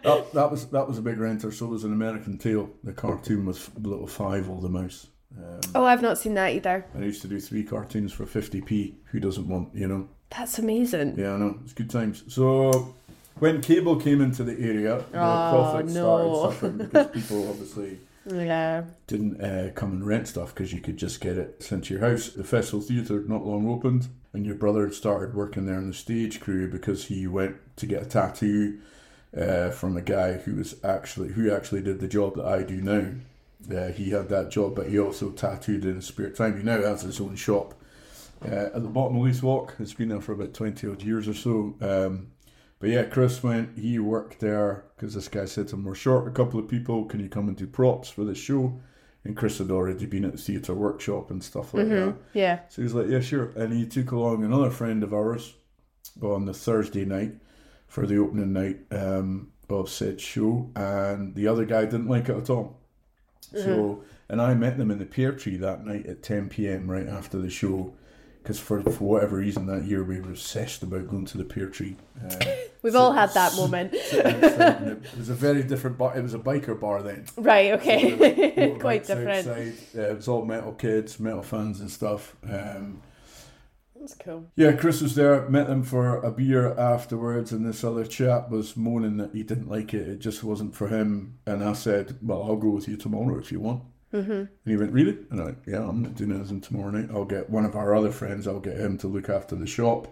That, that was that was a big renter. So was an American Tail, the cartoon with little Fievel the mouse. Um, oh, I've not seen that either. I used to do three cartoons for 50p. Who doesn't want, you know? That's amazing. Yeah, I know. It's good times. So when cable came into the area, the Oh, profits no. started suffering because people obviously Yeah. didn't uh, come and rent stuff because you could just get it sent to your house. The Festival Theatre not long opened, and your brother started working there in the stage crew because he went to get a tattoo uh, from a guy who was actually who actually did the job that I do now. Uh, he had that job, but he also tattooed in his spare time. He now has his own shop uh, at the bottom of Leith Walk. It's been there for about twenty odd years or so. Um, but yeah, Chris went. He worked there because this guy said to him, "We're short a couple of people. Can you come and do props for the show?" And Chris had already been at the theatre workshop and stuff like that. Yeah. So he was like, "Yeah, sure." And he took along another friend of ours on the Thursday night for the opening night um, of said show, and the other guy didn't like it at all. So, and I met them in the pear tree that night at 10 p.m. right after the show. Because for, for whatever reason that year we were obsessed about going to the pear tree. Uh, We've all had that moment. it was a very different bar. It was a biker bar then. Right, okay. Motorbikes Quite different. outside. Uh, it was all metal kids, metal fans and stuff. Um, That's cool. yeah, Chris was there, met them for a beer afterwards, and this other chap was moaning that he didn't like it. It just wasn't for him. And I said, Well, I'll go with you tomorrow if you want. Mm-hmm. And he went, Really? And I went, Yeah, I'm not doing anything tomorrow night. I'll get one of our other friends, I'll get him to look after the shop.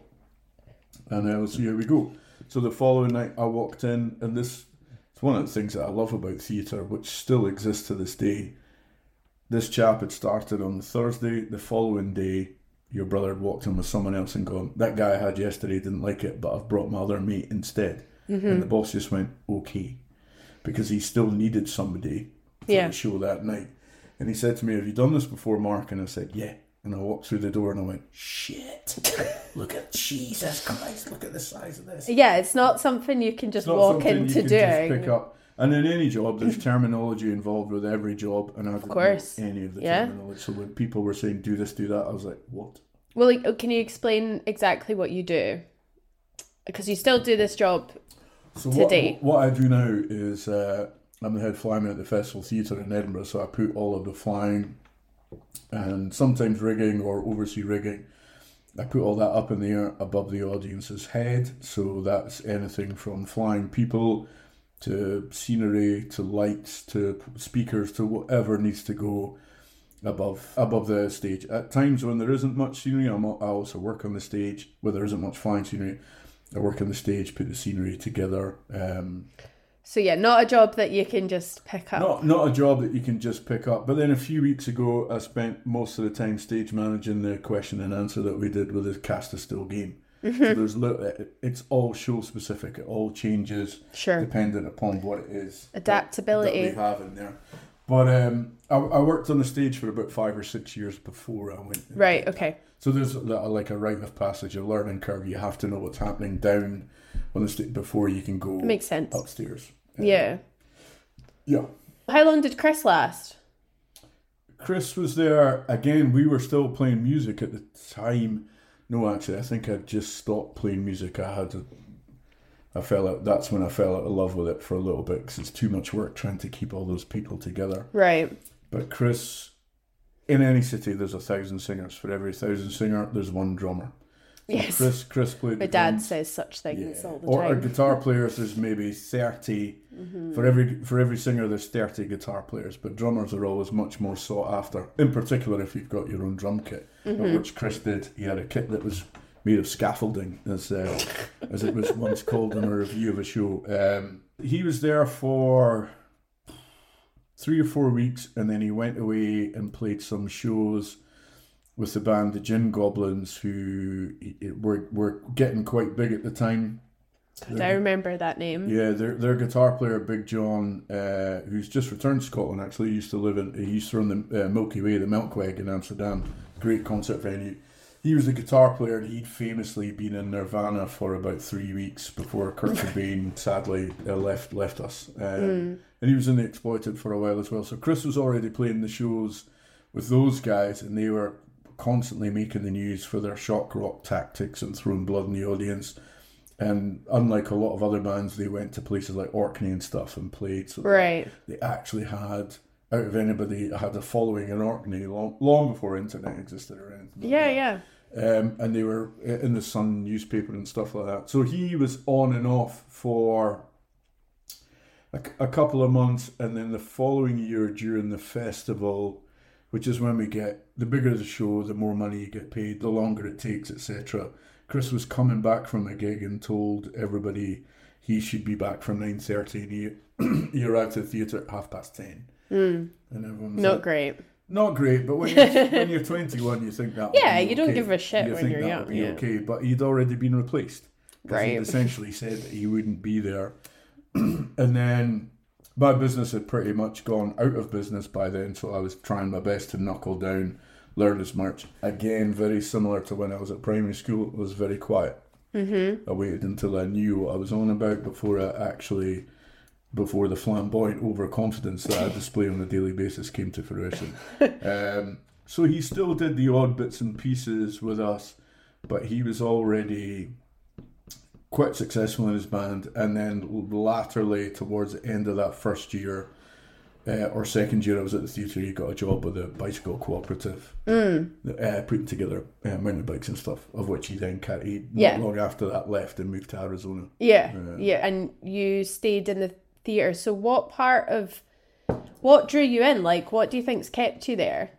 And uh, so here we go. So the following night, I walked in, and this it's one of the things that I love about theatre, which still exists to this day. This chap had started on the Thursday. The following day, your brother had walked in with someone else and gone, That guy I had yesterday didn't like it, but I've brought my other mate instead. And the boss just went, Okay. Because he still needed somebody for Yeah. the show that night. And he said to me, Have you done this before, Mark? And I said, Yeah. And I walked through the door and I went, Shit. look at Jesus Christ. Look at the size of this. Yeah, it's not something you can just It's not walk something into you can just doing. pick up. And in any job, there's terminology involved with every job, and I didn't course. know any of the Yeah. terminology. So when people were saying do this, do that, I was like, what? Well, like, can you explain exactly what you do? Because you still do this job. So To what, date. what I do now is uh, I'm the head flyman at the Festival Theatre in Edinburgh, so I put all of the flying and sometimes rigging or oversee rigging. I put all that up in the air above the audience's head, so that's anything from flying people to scenery to lights to speakers to whatever needs to go above above the stage. At times when there isn't much scenery, I'm, I also work on the stage. Where there isn't much flying scenery, I work on the stage, put the scenery together. Um, So yeah, not a job that you can just pick up. not not a job that you can just pick up. But then a few weeks ago, I spent most of the time stage managing the question and answer that we did with the cast a still game. So there's li- it's all show specific. It all changes Sure. dependent upon what it is Adaptability. that we have in there. But um, I, I worked on the stage for about five or six years before I went. Right. Okay. So there's like a rite of passage, a learning curve. You have to know what's happening down on the stage before you can go Makes sense. upstairs. Uh, Yeah. Yeah. How long did Chris last? Chris was there again. We were still playing music at the time. No, actually, I think I'd just stopped playing music. I had, a, I fell out. That's when I fell out of love with it for a little bit because it's too much work trying to keep all those people together. Right. But Chris, in any city, there's a thousand singers. For every thousand singer, there's one drummer. Yes. Chris, Chris played. My dad drums. says such things all the or, or time. guitar players, there's maybe 30 Mm-hmm. for every for every singer. There's thirty guitar players, but drummers are always much more sought after. In particular, if you've got your own drum kit, Mm-hmm. which Chris did. He had a kit that was made of scaffolding, as uh, as it was once called in a review of a show. Um, he was there for three or four weeks, and then he went away and played some shows with the band the Gin Goblins, who were were getting quite big at the time. I remember that name. Yeah, their their guitar player, Big John, uh, who's just returned to Scotland. Actually, used to live in he used to run the uh, Milky Way, the Melkweg in Amsterdam. Great concert venue. He was the guitar player, and he'd famously been in Nirvana for about three weeks before Kurt Cobain sadly uh, left left us. Um, And he was in the Exploited for a while as well. So Chris was already playing the shows with those guys, and they were constantly making the news for their shock rock tactics and throwing blood in the audience. And unlike a lot of other bands, they went to places like Orkney and stuff and played. So Right. they actually had, out of anybody, had a following in Orkney long, long before internet existed or anything. like Yeah. that. Yeah. Um, and they were in the Sun newspaper and stuff like that. So he was on and off for a couple of months, and then the following year during the festival, which is when we get the bigger the show, the more money you get paid, the longer it takes, etc. Chris was coming back from a gig and told everybody he should be back from nine thirty, and he he arrived at the theatre at half past ten. Hmm. And everyone Not like, great. not great, but when you're, when you're 21, you think that. Yeah, you don't give a shit You when think you're that young, yeah. okay, but he'd already been replaced. Right. He'd essentially said that he wouldn't be there, and then my business had pretty much gone out of business by then. So I was trying my best to knuckle down, learn as much. Again, very similar to when I was at primary school. It was very quiet. Mm-hmm. I waited until I knew what I was on about before I actually before the flamboyant overconfidence that I display on a daily basis came to fruition. um, so he still did the odd bits and pieces with us, but he was already quite successful in his band. And then latterly, towards the end of that first year uh, or second year, I was at the theatre. He got a job with a bicycle cooperative, Mm. uh, putting together uh, mountain bikes and stuff, of which he then carried. Not Yeah. long after that, left and moved to Arizona. Yeah. Yeah. Yeah. And you stayed in the theatre. So what part of what drew you in? Like, what do you think's kept you there?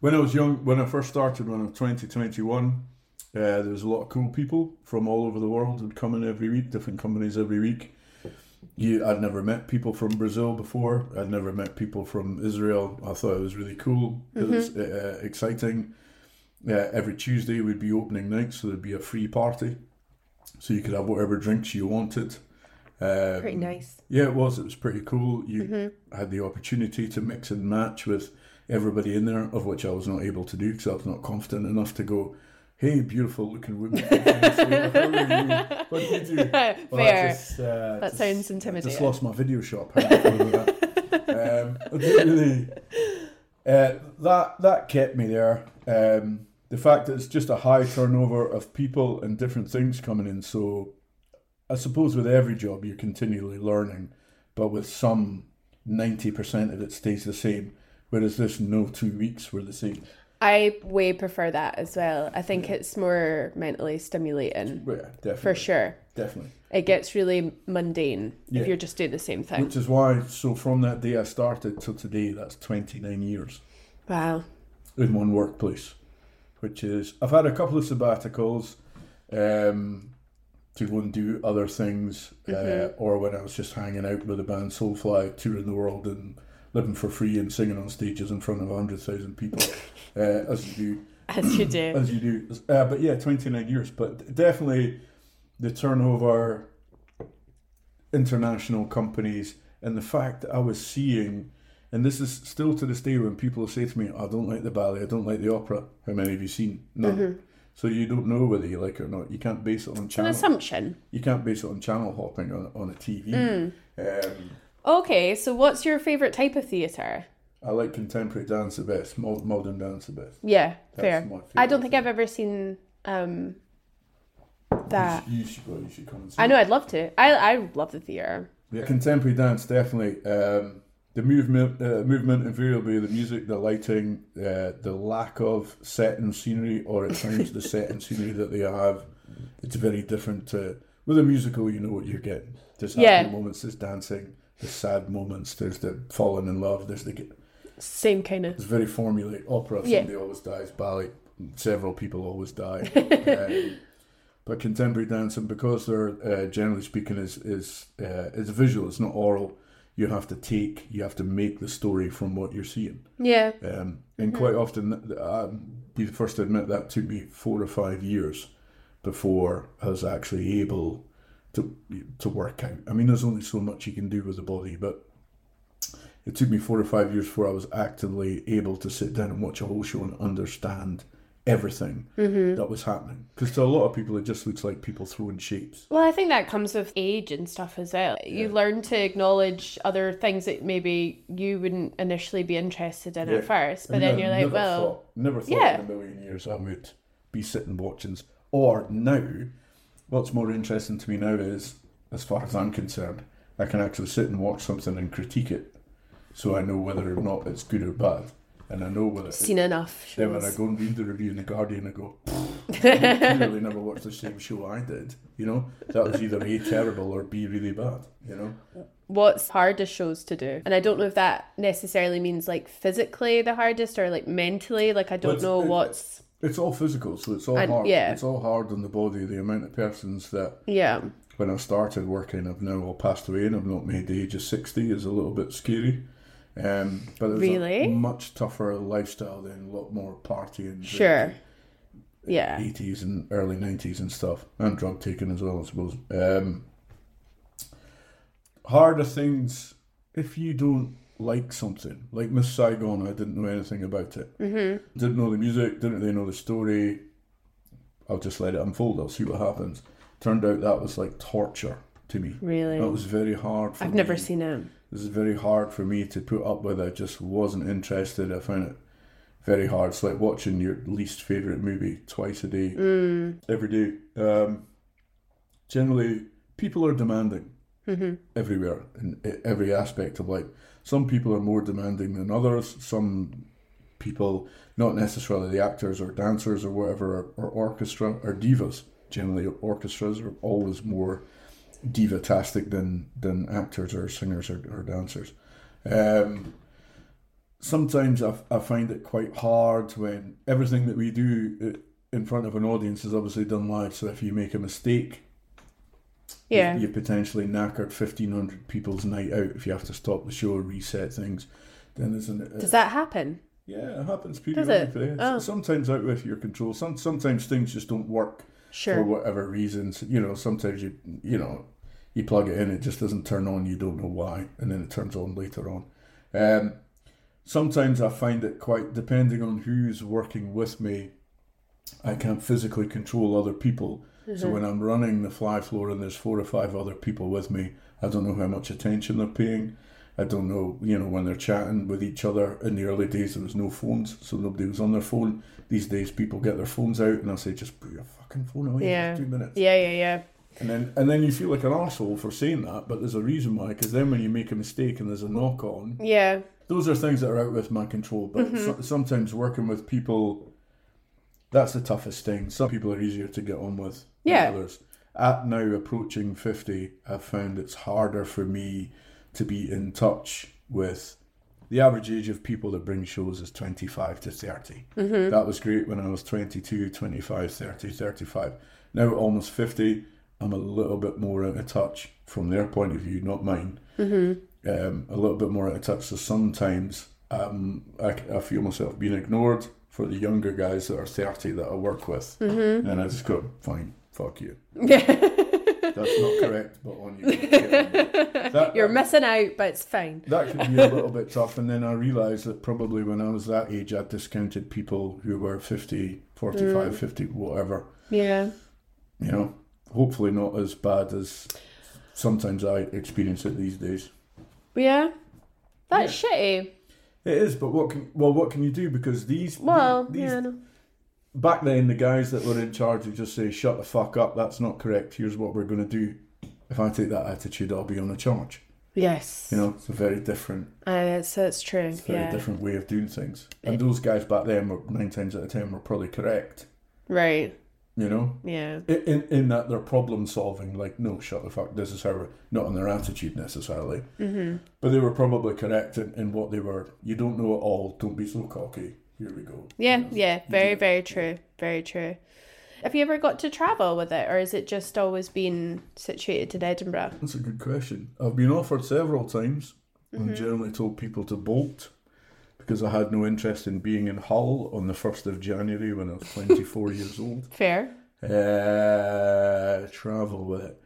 When I was young, when I first started, when I was 20, 21, uh, there was a lot of cool people from all over the world who'd come in every week, different companies every week. You, I'd never met people from Brazil before. I'd never met people from Israel. I thought it was really cool. It was uh, exciting. Uh, every Tuesday would be opening night, so there'd be a free party, so you could have whatever drinks you wanted. Um, Pretty nice. yeah, it was. It was pretty cool. You had the opportunity to mix and match with everybody in there, of which I was not able to do because I was not confident enough to go, Hey, beautiful looking woman. from Venezuela, you? What do you do? Well, just, uh, That just- sounds I just lost my video shop. How do you feel about that? um, really. Uh, that that kept me there. Um, the fact that it's just a high turnover of people and different things coming in. So, I suppose with every job you're continually learning, but with some ninety percent of it stays the same. Whereas this, no two weeks were the same. I way prefer that as well. I think it's more mentally stimulating Yeah, definitely. for sure. Definitely. It gets really mundane Yeah. if you're just doing the same thing. Which is why, so from that day I started till today, that's 29 years Wow. in one workplace. Which is, I've had a couple of sabbaticals um, to go and do other things, uh, or when I was just hanging out with the band Soulfly, touring the world and living for free and singing on stages in front of 100,000 people, uh, as you do. As you do. as you do. Uh, but yeah, 29 years. But definitely the turnover, international companies, and the fact that I was seeing, and this is still to this day when people say to me, I don't like the ballet, I don't like the opera. How many have you seen? None. So you don't know whether you like it or not. You can't base it on It's an channel. assumption. You can't base it on channel hopping on, on a TV. Um, Okay, so what's your favourite type of theatre? I like contemporary dance the best, modern dance the best. Yeah, That's fair. I don't think I've ever seen um that. You should go. You should come and see. I know I'd love to. I I love the theatre. Yeah, contemporary dance definitely. Um, the movement, uh, movement invariably, the music, the lighting, uh, the lack of set and scenery, or at times the set and scenery that they have, it's very different. To, with a musical, you know what you're getting. There's happy Yeah. moments, there's dancing, there's sad moments, there's the falling in love, there's the. Same kind of. It's very formulaic. Opera, Yeah. somebody always dies. Ballet, several people always die. um, but contemporary dancing, because they're uh, generally speaking is is uh, is visual. It's not oral. You have to take. You have to make the story from what you're seeing. Yeah. Um, and quite often, I'll be the first to admit that took me four or five years before I was actually able to to work out. I mean, there's only so much you can do with the body, but it took me four or five years before I was actively able to sit down and watch a whole show and understand everything mm-hmm. that was happening. Because to a lot of people, it just looks like people throwing shapes. Well, I think that comes with age and stuff as well. You learn to acknowledge other things that maybe you wouldn't initially be interested in Yeah. at first, but And then I you're like, well, thought, never thought yeah. in a million years I would be sitting watching. Or now, what's more interesting to me now is, as far as I'm concerned, I can actually sit and watch something and critique it, so I know whether or not it's good or bad, and I know whether. It's seen enough Then when I go and read the review in the Guardian, I go, "You clearly never watched the same show I did. You know, that was either a terrible or b really bad. You know. What's hardest shows to do? And I don't know if that necessarily means like physically the hardest or like mentally. Like I don't it's- know it- what's It's all physical, so it's all And- hard. yeah. It's all hard on the body. The amount of persons that yeah. when I started working, I've now all passed away and I've not made the age of 60 is a little bit scary. Um, but it was Really? a much tougher lifestyle then, a lot more partying. Sure. Yeah. 80s and early 90s and stuff, and drug taking as well, I suppose. Um, harder things if you don't like something. Like Miss Saigon, I didn't know anything about it. Mm-hmm. Didn't know the music, didn't really know the story. I'll just let it unfold, I'll see what happens. Turned out that was like torture to me. Really. That was very hard for I've me. never seen it. This is very hard for me to put up with. I just wasn't interested. I found it very hard. It's like watching your least favorite movie twice a day, Mm. every day. Um, generally, people are demanding Mm-hmm. everywhere in every aspect of life. Some people are more demanding than others. Some people, not necessarily the actors or dancers or whatever, or, or orchestra or divas. Generally, orchestras are always more divatastic than than actors or singers or, or dancers. Um, sometimes I, I find it quite hard when everything that we do uh, in front of an audience is obviously done live. So if you make a mistake, Yeah. you, potentially knackered fifteen hundred people's night out if you have to stop the show, reset things. Then there's an uh, Does that happen? yeah, it happens Does it? Oh. Sometimes out with your control. Some sometimes things just don't work for whatever reasons. You know, sometimes you you know you plug it in, it just doesn't turn on. You don't know why, and then it turns on later on. Um, sometimes I find it quite depending on who's working with me. I can't physically control other people. Mm-hmm. So when I'm running the fly floor and there's four or five other people with me, I don't know how much attention they're paying. I don't know, you know, when they're chatting with each other. In the early days, there was no phones, so nobody was on their phone. These days, people get their phones out, and I say, just put your fucking phone away Yeah. for two minutes. Yeah, yeah, yeah. And then, and then you feel like an asshole for saying that, but there's a reason why. Because then when you make a mistake and there's a knock on, Yeah. those are things that are out with my control. But Mm-hmm. so, sometimes working with people, that's the toughest thing. Some people are easier to get on with Yeah. than others. At now approaching 50, I've found it's harder for me to be in touch with the average age of people that bring shows is 25 to 30. Mm-hmm. That was great when I was 22, 25, 30, 35. Now, almost 50, I'm a little bit more out of touch from their point of view, not mine. Mm-hmm. Um, a little bit more out of touch. So sometimes um, I, I feel myself being ignored for the younger guys that are 30 that I work with. Mm-hmm. And I just go, fine, fuck you. Yeah. That's not correct, but on you. That, You're missing out, but it's fine. that could be a little bit tough. And then I realised that probably when I was that age, I discounted people who were 50, 45, 50, whatever. Yeah. You know, hopefully not as bad as sometimes I experience it these days. Yeah. That's shitty. It is, but what can well what can you do? Because these Well, these, yeah. No. back then the guys that were in charge would just say, Shut the fuck up, that's not correct, here's what we're gonna do. If I take that attitude I'll be on a charge. Yes. You know, it's a very different Uh, it's, it's true. it's a very Yeah. different way of doing things. And those guys back then were nine times out of ten were probably correct. Right. You know? Yeah. In, in, that they're problem solving, like, no, shut the fuck, this is how we're, not in their attitude necessarily. Mm-hmm. But they were probably correct in, in what they were. You don't know it all, don't be so cocky. Here we go. Yeah. You know? Yeah. Very, very true. Very true. Have you ever got to travel with it, or is it just always been situated in Edinburgh? That's a good question. I've been offered several times Mm-hmm. and generally told people to bolt because I had no interest in being in Hull on the 1st of January when I was 24 years old. Fair. Uh, travel with it.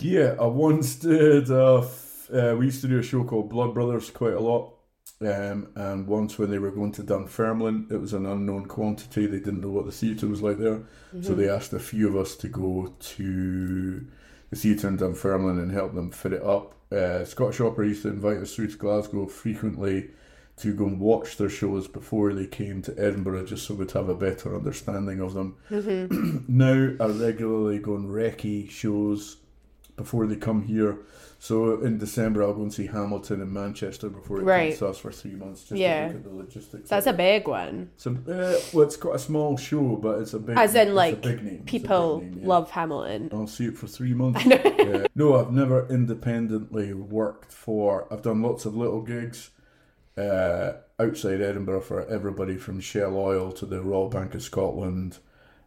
Yeah, I once did. Uh, uh, we used to do a show called Blood Brothers quite a lot. Um, and once when they were going to Dunfermline, it was an unknown quantity. They didn't know what the theatre was like there. So they asked a few of us to go to the theatre in Dunfermline and help them fit it up. Uh, Scottish Opera used to invite us through to Glasgow frequently to go and watch their shows before they came to Edinburgh, just so we'd have a better understanding of them. now I regularly go and recce shows before they come here. So in December I'll go and see Hamilton in Manchester before it Right. comes to us for three months just Yeah. to look at the logistics. That's a big one. So, uh, well, it's quite a small show, but it's a big. As in, like, big name. People name, yeah. love Hamilton. I'll see it for three months. Yeah. No, I've never independently worked for. I've done lots of little gigs uh, outside Edinburgh for everybody from Shell Oil to the Royal Bank of Scotland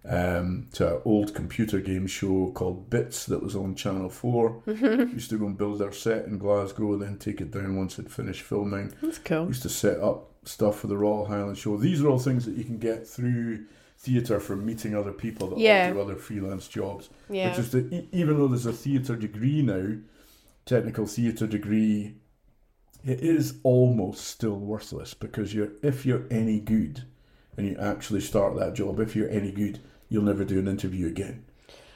um, to an old computer game show called Bits that was on Channel 4. Used to go and build their set in Glasgow and then take it down once it finished filming That's cool. used to set up stuff for the Royal Highland Show. These are all things that you can get through theatre from meeting other people that Yeah. do other freelance jobs. Yeah. Which is that even though there's a theatre degree now, technical theatre degree, it is almost still worthless because you're if you're any good and you actually start that job, if you're any good, you'll never do an interview again.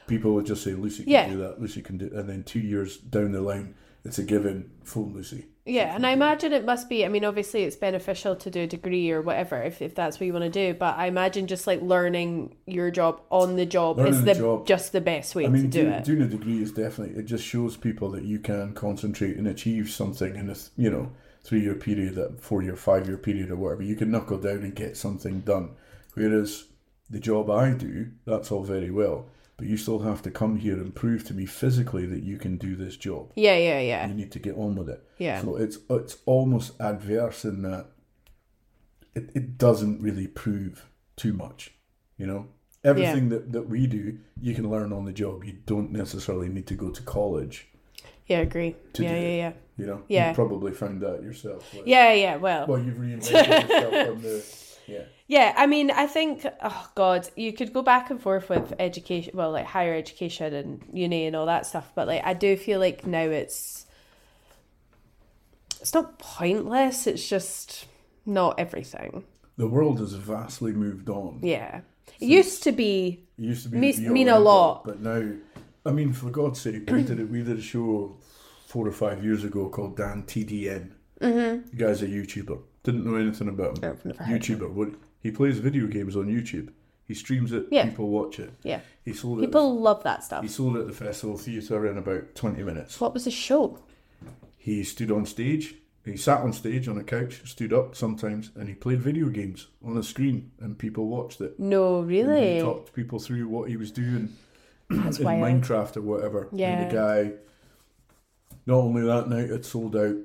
People would just say Lucy can Yeah. do that, Lucy can do and then two years down the line it's a given phone Lucy. Yeah, and I imagine it must be. I mean, obviously, it's beneficial to do a degree or whatever if, if that's what you want to do. But I imagine just like learning your job on the job Learning is the the job. just the best way I mean, to do do- it. doing a degree is definitely it just shows people that you can concentrate and achieve something in a you know three year period, that four year, five year period, or whatever. You can knuckle down and get something done. Whereas the job I do, that's all very well, but you still have to come here and prove to me physically that you can do this job. yeah, yeah, yeah, You need to get on with it. yeah. So it's it's almost adverse in that it, it doesn't really prove too much, you know. Everything that, that we do, you can learn on the job. You don't necessarily need to go to college, Yeah, agree. to Yeah, yeah, yeah. you know. Yeah. You probably found that yourself. like- Yeah, yeah. Well, Well, you've reinvented yourself from the yeah. Yeah, I mean, I think, oh God, you could go back and forth with education, well, like higher education and uni and all that stuff, but like, I do feel like now it's, it's not pointless, it's just not everything. The world has vastly moved on. Yeah. It used to be It used to be Means- the be all mean a lot. but now, I mean, for God's sake, we did it. We did a show four or five years ago called DanTDM. Mm-hmm. The guy's a YouTuber. Didn't know anything about him. I've heard of YouTuber. He plays video games on YouTube. He streams it. Yeah. People watch it. yeah. He sold it. People love that stuff. He sold it at the festival theatre in about twenty minutes. What was the show? He stood on stage. He sat on stage on a couch, stood up sometimes, and he played video games on a screen, and people watched it. No, And he really. talked people through what he was doing in wild. Minecraft or whatever. Yeah. And the guy, not only that night, it sold out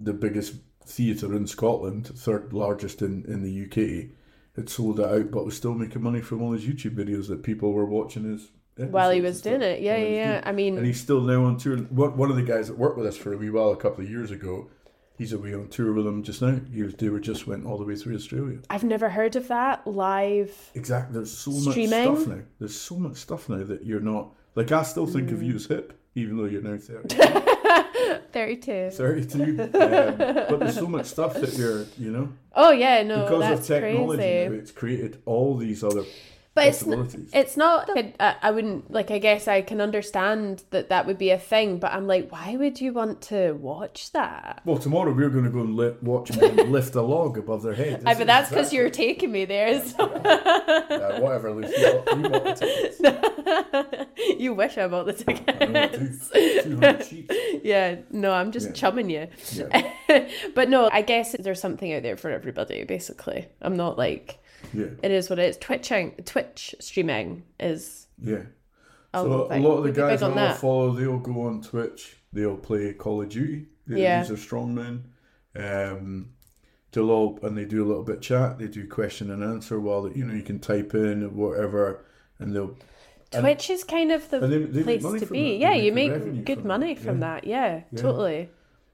the biggest theatre in Scotland, third largest in, in the UK. It sold it out, but was still making money from all his YouTube videos that people were watching his. While he was doing it, yeah, yeah, yeah. I mean, And he's still now on tour. One one of the guys that worked with us for a wee while a couple of years ago, he's away on tour with him just now. He was, they were just went all the way through Australia. I've never heard of that live. Exactly. There's so Streaming? much stuff now. There's so much stuff now that you're not like. I still think Mm. of you as hip, even though you're now 30, 32. 32. Um, but there's so much stuff that you're, you know, Oh yeah, no, because of technology crazy. it's created all these other But it's n- it's not. I, I wouldn't like. I guess I can understand that that would be a thing, but I'm like, why would you want to watch that? well, tomorrow we're going to go and li- watch men lift a log above their head. I, but that's because you're taking me there. So. Uh, whatever, Lucy. You bought- you bought the tickets. you wish I bought the I tickets. two- 200 yeah, no, I'm just Yeah. chumming you. Yeah. but no, I guess there's something out there for everybody. Basically, I'm not like Yeah. it is what it is. Twitching, Twitch streaming is Yeah. a So a lot of the guys that I follow, they'll go on Twitch. They'll play Call of Duty. They- Yeah. These are strong men. Um, they'll all and they do a little bit chat. They do question and answer while you know you can type in whatever, and they'll and- Twitch is kind of the they, they place to be. Yeah, you make good money from Yeah. that. Yeah, Yeah. totally.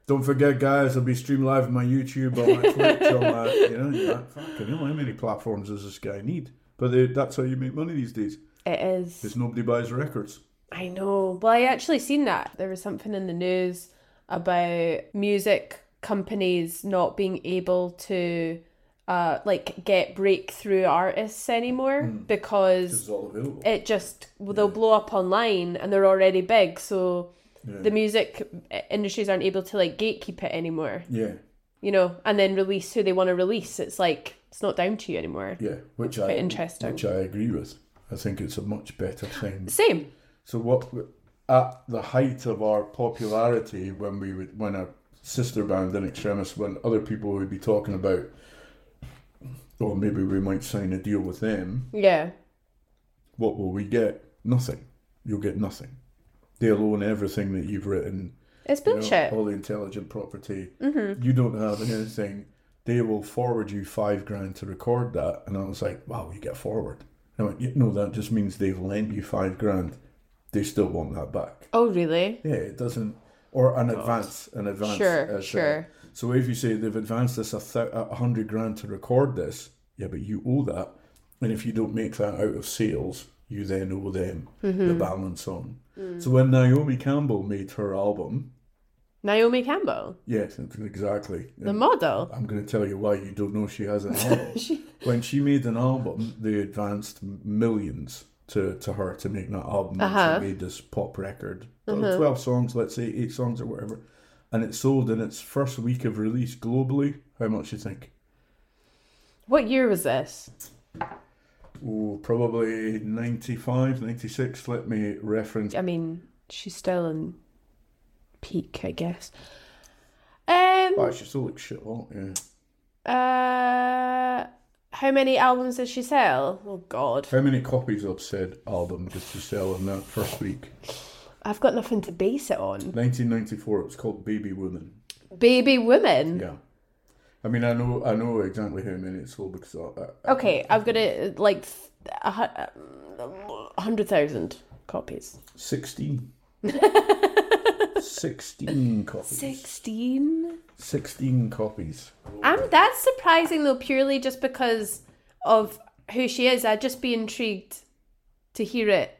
Don't forget, guys. I'll be streaming live on my YouTube, on my Twitch, on my you know, like, fucking hell, how many platforms does this guy need? But they, that's how you make money these days. It is. Because nobody buys records. I know. Well, I actually seen that. There was something in the news about music companies not being able to uh like get breakthrough artists anymore This because is all available. it just they'll blow up online and they're already big so Yeah. the music eh, industries aren't able to like gatekeep it anymore yeah, you know and then release who they want to release it's like it's not down to you anymore yeah. Which I interesting. Which I agree with. I think it's a much better thing. same So what at the height of our popularity when we would when our sister band in Extremis when other people would be talking about or maybe we might sign a deal with them, yeah what will we get? Nothing. You'll get nothing. They'll own everything that you've written. it's you know, bullshit all the intelligent property. mm-hmm. You don't have anything. They will forward you five grand to record that. And I was like, wow, you get forward. And I went, "Yeah, no, that just means they've lent you five grand. They still want that back. oh really Yeah, it doesn't. Or an advance, an advance. sure as, uh, sure so if you say they've advanced us a, th- a hundred grand to record this, yeah, but you owe that, and if you don't make that out of sales, you then owe them Mm-hmm. the balance on. Mm. So when Naomi Campbell made her album, naomi campbell yes, exactly. the model I'm going to tell you why you don't know she has an album. when she made an album, they advanced millions to, to her to make that album. Uh-huh. She made this pop record, Well, twelve songs, let's say eight songs or whatever, and it sold in its first week of release globally. How much do you think? what year was this Oh, probably 95, 96. Let me reference. I mean, she's still in peak, I guess. Um. Oh, she still looks shit. Well, yeah. Uh. How many albums did she sell? Oh God, How many copies of said album did she sell in that first week? I've got nothing to base it on. 1994. It was called Baby Woman. Baby Woman? Yeah. I mean, I know, I know exactly how many it sold because I, I, Okay, I've got it like a hundred thousand copies. 16. 16 copies. Sixteen. 16 copies. I'm that's surprising though, purely just because of who she is. I'd just be intrigued to hear it.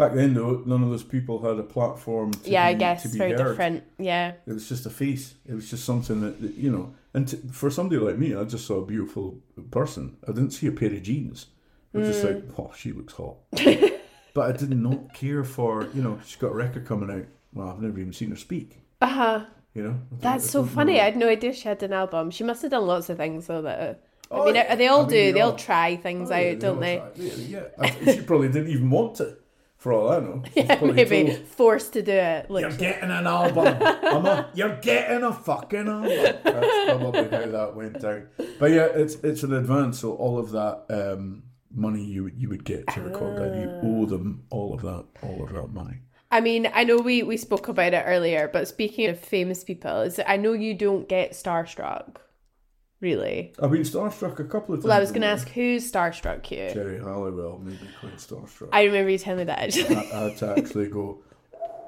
Back then, though, none of those people had a platform to yeah, be, I guess very heard. different. Yeah. It was just a face. It was just something that, that, you know. And to, for somebody like me, I just saw a beautiful person. I didn't see a pair of jeans. I was just like, oh, she looks hot. but I did not care for, you know, she's got a record coming out. Well, I've never even seen her speak. Uh huh. You know, That's so know. funny. I had no idea she had an album. She must have done lots of things though. That uh, I Oh, mean, yeah. they all I mean, do. they They all all- try things Oh, yeah, out, don't they? try- Yeah, yeah. She probably didn't even want to, for all I know. Yeah, maybe told, forced to do it. You're getting an album. Emma, you're getting a fucking album. That's probably how that went down. But yeah, it's it's an advance, so all of that um, money you would you would get to record that, you owe them all of that, all of that money. I mean, I know we we spoke about it earlier, but speaking of famous people, is I know you don't get starstruck, really. I've been starstruck a couple of times. Well, I was going to ask who's starstruck you. Geri Halliwell made me quite starstruck. I remember you telling me that. Actually. I, I had to actually go.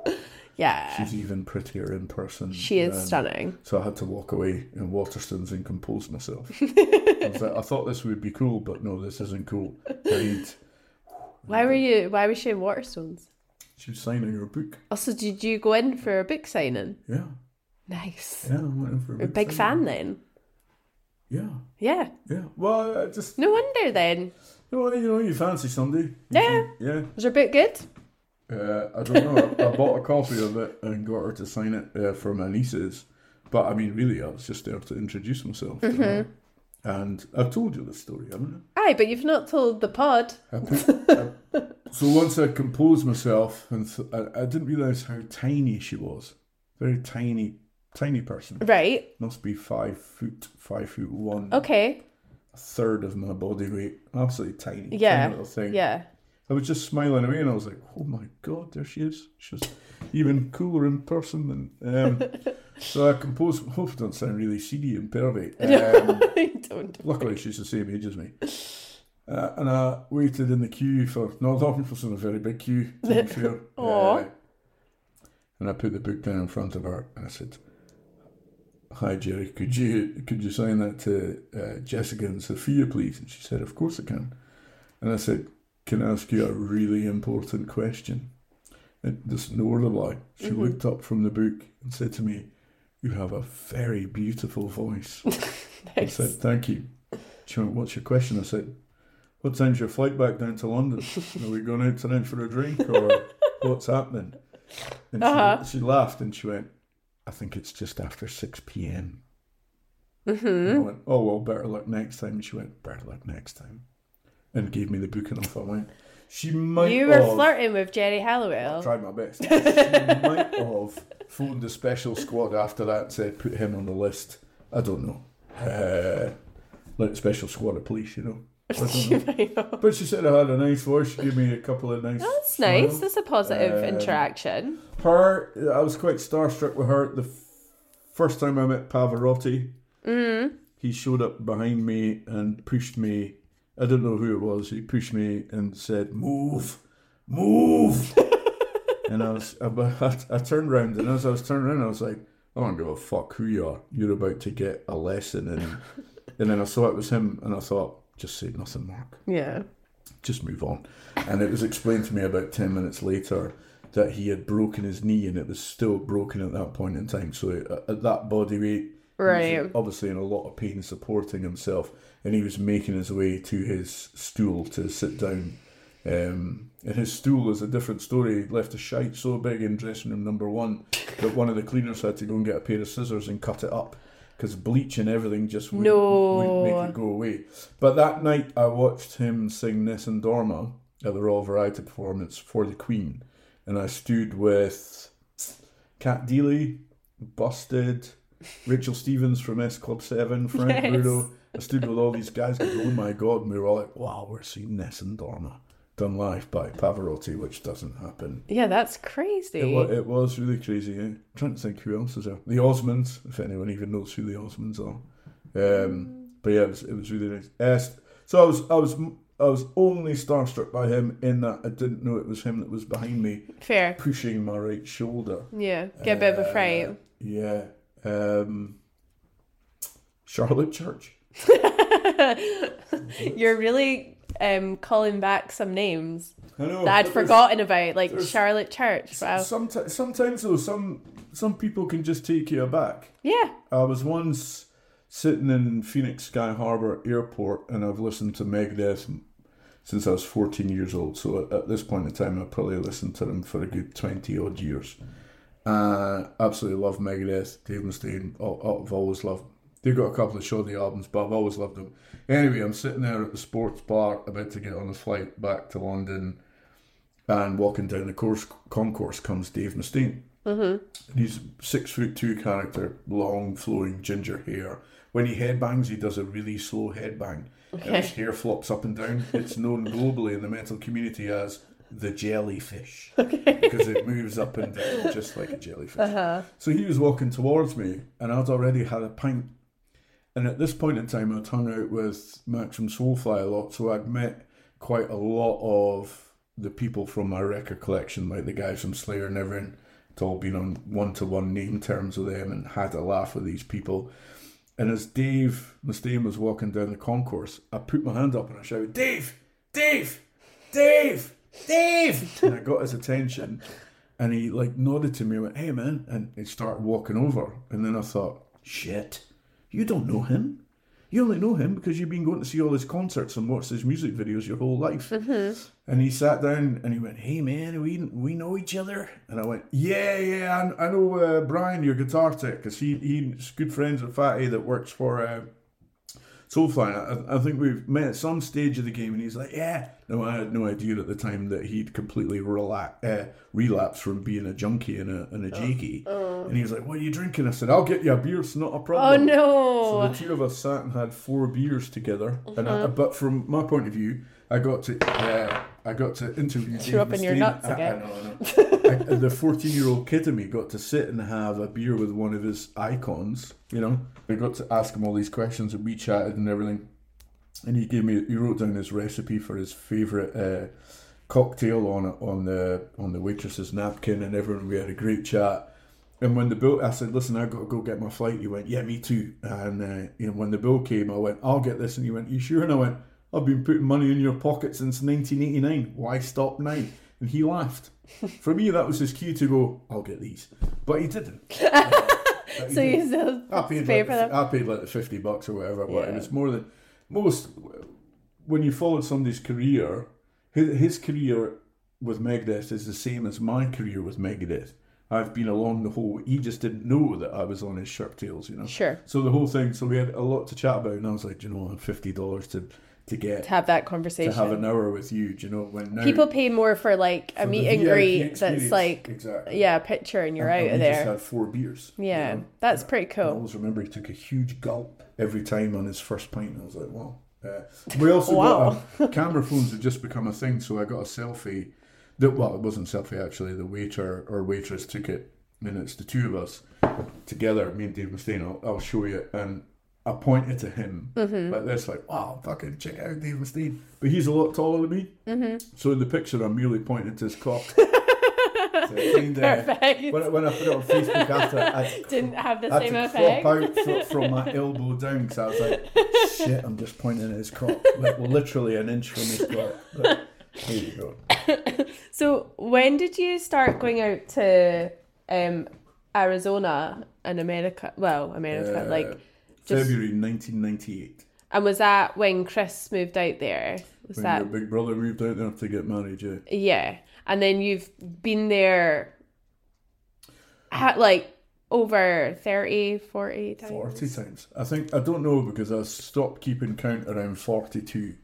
yeah, She's even prettier in person. she is than- stunning. So I had to walk away in Waterstones and compose myself. I, was like, I thought this would be cool, but no, this isn't cool. I need. Why were you? Why was she in Waterstones? She was signing her book. Also, did you go in for a book signing? Yeah, Nice. yeah, I went in for a a book big signing. fan then. Yeah, Yeah. yeah. Well, I just No wonder then. you know, you know, you fancy somebody. You Yeah. think, yeah. Was her book good? Uh, I don't know. I, I bought a copy of it and got her to sign it uh, for my nieces. But I mean, really, I was just there to introduce myself. Mm-hmm. her. And I've told you the story, haven't I? Aye, but you've not told the pod. I? I put, I- so once I composed myself, and th- I, I didn't realize how tiny she was. Very tiny, tiny person. Right. Must be five foot, five foot one, Okay. a third of my body weight. Absolutely tiny. Yeah. Tiny little thing. Yeah. I was just smiling away, and I was like, "Oh my god, there she is! She's even cooler in person." than." um, so I composed. Hope it don't sound really seedy and pervy. Um, Don't. luckily, she's the same age as me. Uh, and I waited in the queue for. No, that was in a very big queue. To be fair. Uh, and I put the book down in front of her, and I said, "Hi, Geri. Could you could you sign that to uh, Jessica and Sophia, please?" And she said, "Of course I can." And I said, "Can I ask you a really important question?" And just no word of lie. She Mm-hmm. looked up from the book and said to me, "You have a very beautiful voice." I Nice. said, "Thank you." She went, "What's your question?" I said, "What time's your flight back down to London? Are we going out tonight for a drink or what's happening?" And Uh-huh. she laughed and she went, "I think it's just after six p.m." Mm-hmm. And I went, "Oh well, better luck next time." And she went, "Better luck next time," and gave me the book, and off I went. She might You were have flirting with Geri Halliwell. I tried my best. She might have phoned the special squad after that and said, "Put him on the list." I don't know. Uh, like special squad of police, you know. But she said I had a nice voice. She gave me a couple of nice. That's smiles. nice. That's a positive Um, interaction. Her, I was quite starstruck with her. The first time I met Pavarotti, Mm. he showed up behind me and pushed me. I don't know who it was. He pushed me and said, "Move, move." and I was, I, I, I turned around, and as I was turning around, I was like, "I don't give a fuck who you are. You're about to get a lesson." And and then I saw it was him, and I thought, "Just say nothing, Mark." Yeah. just move on. And it was explained to me about 10 minutes later that he had broken his knee and it was still broken at that point in time. So at- at that body weight, he was Right. obviously in a lot of pain supporting himself and he was making his way to his stool to sit down. Um, and his stool is a different story. He left a shite so big in dressing room number one that one of the cleaners had to go and get a pair of scissors and cut it up because bleach and everything just wouldn't, No. wouldn't make it go away. But that night I watched him sing Nessun Dorma at the Royal Variety Performance for the Queen. And I stood with Cat Deeley, Busted, Rachel Stevens from S Club 7, Frank Yes. Bruno. I stood with all these guys going, oh my god, and we were all like, wow, we're seeing Nessun Dorma done live by Pavarotti, which doesn't happen. Yeah, that's It, crazy. it was really crazy. I'm trying to think who else is there. The Osmonds, if anyone even knows who the Osmonds are. Um, but yeah, it was, it was really nice. Uh, so I was I was I was only starstruck by him in that I didn't know it was him that was behind me Fair. pushing my right shoulder. Yeah. Get a bit of a Uh, fright. Yeah. Um, Charlotte Church. You're really um, calling back some names know. that I'd forgotten about, like Charlotte Church. Wow. Someti- sometimes though, some some people can just take you aback. Yeah. I was once sitting in Phoenix Sky Harbor Airport and I've listened to Megadeth since I was 14 years old. So at, this point in time, I probably listened to them for a good 20 odd years. Uh, absolutely love Megadeth, Dave Mustaine. I've always loved. They've got a couple of shoddy albums, but I've always loved them. Anyway, I'm sitting there at the sports bar about to get on the flight back to London, and walking down the course concourse comes Dave Mustaine. Mm-hmm. He's six foot two character, long flowing ginger hair. When he headbangs, he does a really slow headbang. And his hair flops up and down. It's known globally in the metal community as the jellyfish because it moves up and down just like a jellyfish. So he was walking towards me, and I'd already had a pint. And at this point in time, I'd hung out with Max from Soulfly a lot, so I'd met quite a lot of the people from my record collection, like the guys from Slayer and everything. It's all been on one to one name terms with them and had a laugh with these people. And as Dave Mustaine was walking down the concourse, I put my hand up and I shouted, Dave, Dave, Dave, Dave. and I got his attention and he like nodded to me and went, hey man. And he started walking over. And then I thought, shit, you don't know him. You only know him because you've been going to see all his concerts and watched his music videos your whole life. And he sat down and he went, "Hey man, we we know each other." And I went, "Yeah, yeah, I, I know uh, Brian, your guitar tech, because he he's good friends with Fatty that works for uh, Soulfly. I, I think we've met at some stage of the game." And he's like, "Yeah." No, I had no idea at the time that he'd completely rela- uh, relapsed from being a junkie and a and a jakey. And he was like, "What are you drinking?" I said, "I'll get you a beer. It's not a problem." Oh problem." So no. the two of us sat and had four beers together. And I, but from my point of view, I got to uh, I got to interview. Threw Dave up in your Mustaine. nuts I- I again. know, I know. I- the fourteen-year-old kid in me got to sit and have a beer with one of his icons. You know, I got to ask him all these questions, and we chatted and everything. And he gave me he wrote down his recipe for his favorite uh, cocktail on it on the on the waitress's napkin, and everyone we had a great chat. And when the bill, I said, "Listen, I've got to go get my flight." He went, "Yeah, me too." And uh, you know, when the bill came, I went, "I'll get this," and he went, "You sure?" And I went, "I've been putting money in your pocket since 1989. Why stop now?" And he laughed. For me, that was his cue to go, "I'll get these," but he didn't. But he So didn't. you still I paid pay like, for them? I paid like the fifty bucks or whatever, but it Yeah. was more than most. When you follow somebody's career, his, his career with Megadeth is the same as my career with Megadeth. I've been along the whole. He just didn't know that I was on his shirt tails, you know. Sure. So the whole thing. So we had a lot to chat about, and I was like, you know, fifty dollars to to get To have that conversation to have an hour with you. Do you know when now People pay more for like a meet and greet that's like exactly. yeah, a picture and you're And- out and of we just there. had four beers. you Yeah, know. that's pretty cool. I always remember he took a huge gulp every time on his first pint. I was like, wow. Uh, we also Wow. got a, camera phones had just become a thing, so I got a selfie. That well, it wasn't selfie actually. The waiter or waitress took it, and it's the two of us together. Me and Dave Mustaine. I'll, I'll show you. And I pointed to him Mm-hmm. like this, like, "Wow, fucking check out Dave Mustaine." But he's a lot taller than me, mm-hmm. so in the picture, I'm merely pointing to his cock. So kinda- Perfect. when, I- when I put it on Facebook after, I, Didn't have the I had to effect. crop out fro- from my elbow down because I was like, shit, I'm just pointing at his cock. Like, literally an inch from his cock. But there you go. So when did you start going out to um, Arizona and America? Well, America, Uh, like, just February 1998. and was that when Chris moved out there? Was When that your big brother moved out there to get married, yeah. yeah? And then you've been there, like over 30, 40 times. 40 times. I think, I don't know because I stopped keeping count around 42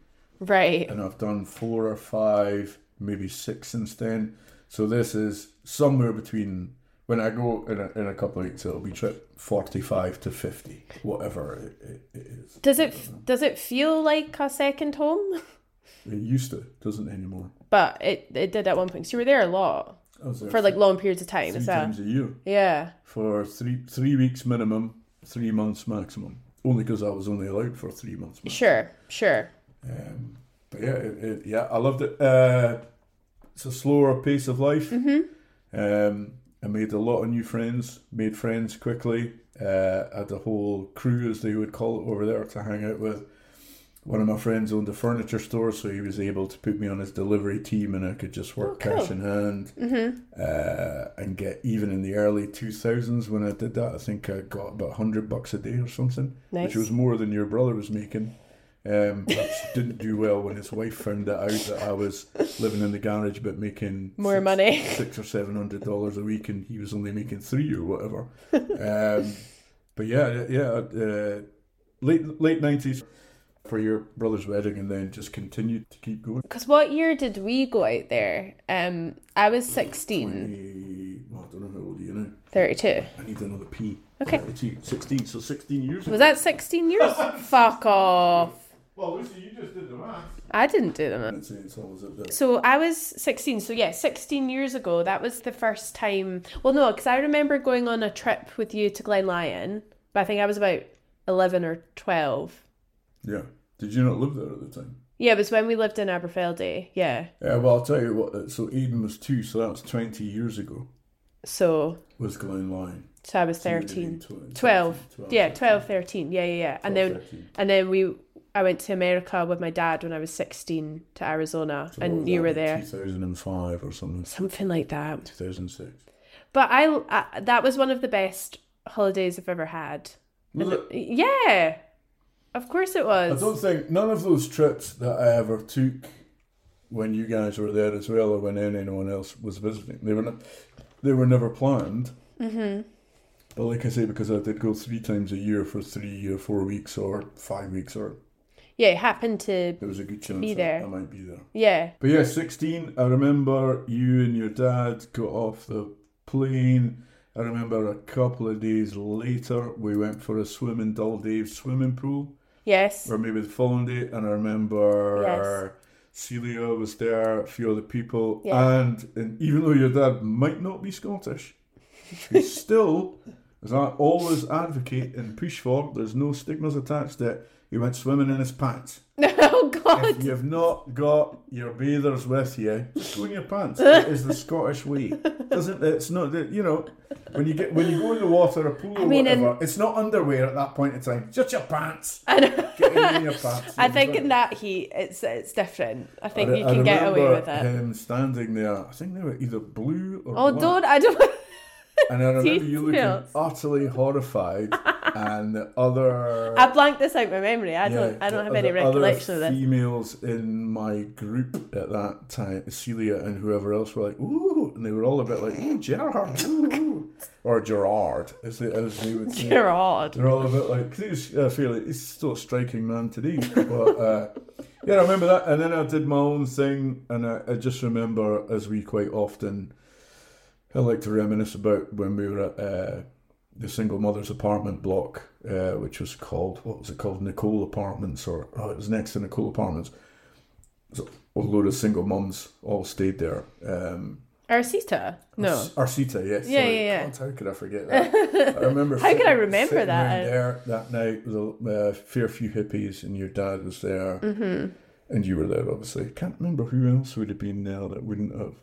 Right. and I've done four or five, maybe six since then. So this is somewhere between, when I go in a, in a couple of weeks, it'll be trip 45 to 50, whatever it, it, it is. Does it does it feel like a second home? It used to, doesn't anymore. But it it did at one point. So you were there a lot there for like long periods of time three times a year Yeah. for three three weeks minimum, three months maximum. Only because I was only allowed for three months. Maximum. Sure. Sure. Um, but yeah, it, it, yeah, I loved it. Uh, it's a slower pace of life. Mm-hmm. Um, I made a lot of new friends. Made friends quickly. Uh, had a whole crew, as they would call it, over there to hang out with. One of my friends owned a furniture store, so he was able to put me on his delivery team, and I could just work Oh, cool. cash in hand Mm-hmm. uh, and get even in the early 2000s when I did that. I think I got about 100 bucks a day or something, Nice. which was more than your brother was making. Um, which didn't do well when his wife found out that I was living in the garage but making More six- money. six or seven hundred dollars a week, and he was only making three or whatever. um, but yeah, yeah, uh, late late nineties for your brother's wedding, and then just continued to keep going. Because what year did we go out there? Um, I was 16, 20, well, I don't know how old are you now. 32. I need another P. Okay. 32, 16, so 16 years Was that 16 years? Fuck off. Well, Lucy, you just did the math. I didn't do the Let's say it's always up there. So I was 16. So yeah, 16 years ago, that was the first time. Well, no, because I remember going on a trip with you to Glen Lyon, but I think I was about 11 or 12. Yeah. Did you not live there at the time? Yeah, it was when we lived in Aberfeldy. Yeah. Yeah, well, I'll tell you what. uh, So Eden was two, so that was 20 years ago. So, Was Glen Lyon. so I was So 13. been tw- 12. 12, Yeah, 13. 12, 13. Yeah, yeah, yeah. And then 13. and then we I went to America with my dad when I was 16 to Arizona So and you were there. 2005 or something. Something like that. 2006. But I, I that was one of the best holidays I've ever had. Yeah. Of course it was. I don't think none of those trips that I ever took when you guys were there as well, or when anyone else was visiting, they were not, they were never planned. Mhm. But like I say, because I did go three times a year for three or four weeks or five weeks, or Yeah, it happened to there was a good chance Be there. I might be there. yeah. But yeah, 16, I remember you and your dad got off the plane. I remember a couple of days later, we went for a swim in Dull Dave's swimming pool, Yes. or maybe the following day. And I remember Celia was there, a few other people. Yeah. And, and even though your dad might not be Scottish, he still, as I always advocate and push for, there's no stigmas attached to it, he went swimming in his pants. oh If god. you've not got your bathers with you, just go in your pants. It is the Scottish way. Doesn't it? it's not that you know when you get when you go in the water, a pool or I mean, in- whatever. It's not underwear at that point in time. Just your pants. I know. Get in, in your pants. I think in that heat it's it's different. I think I- you I can get away with it. Him standing there. I think they were either blue or Oh black. don't I don't And I remember you looking utterly horrified, and the other. I blanked this out my memory. I don't I don't have any recollection of this. Females in my group at that time, Celia and whoever else were like, ooh, and they were all a bit like, ooh, Gerard, ooh, ooh." or Gerard, as they, as they would say. You're. They're all a bit like, he's, feel like he's still a striking man today. But uh, yeah, I remember that. And then I did my own thing, and I, I just remember, as we quite often, I like to reminisce about when we were at uh, the single mother's apartment block, uh, which was called, what was it called? Nicole Apartments, or oh, it was next to Nicole Apartments. So a load of single mums all stayed there. Um, Arcita? No. Arcita, yes. Yeah, sorry. yeah, yeah. God, how could I forget that? I remember. How could I remember that? there that night with a uh, fair few hippies, and your dad was there, Mm-hmm. and you were there. Obviously, can't remember who else would have been there that wouldn't have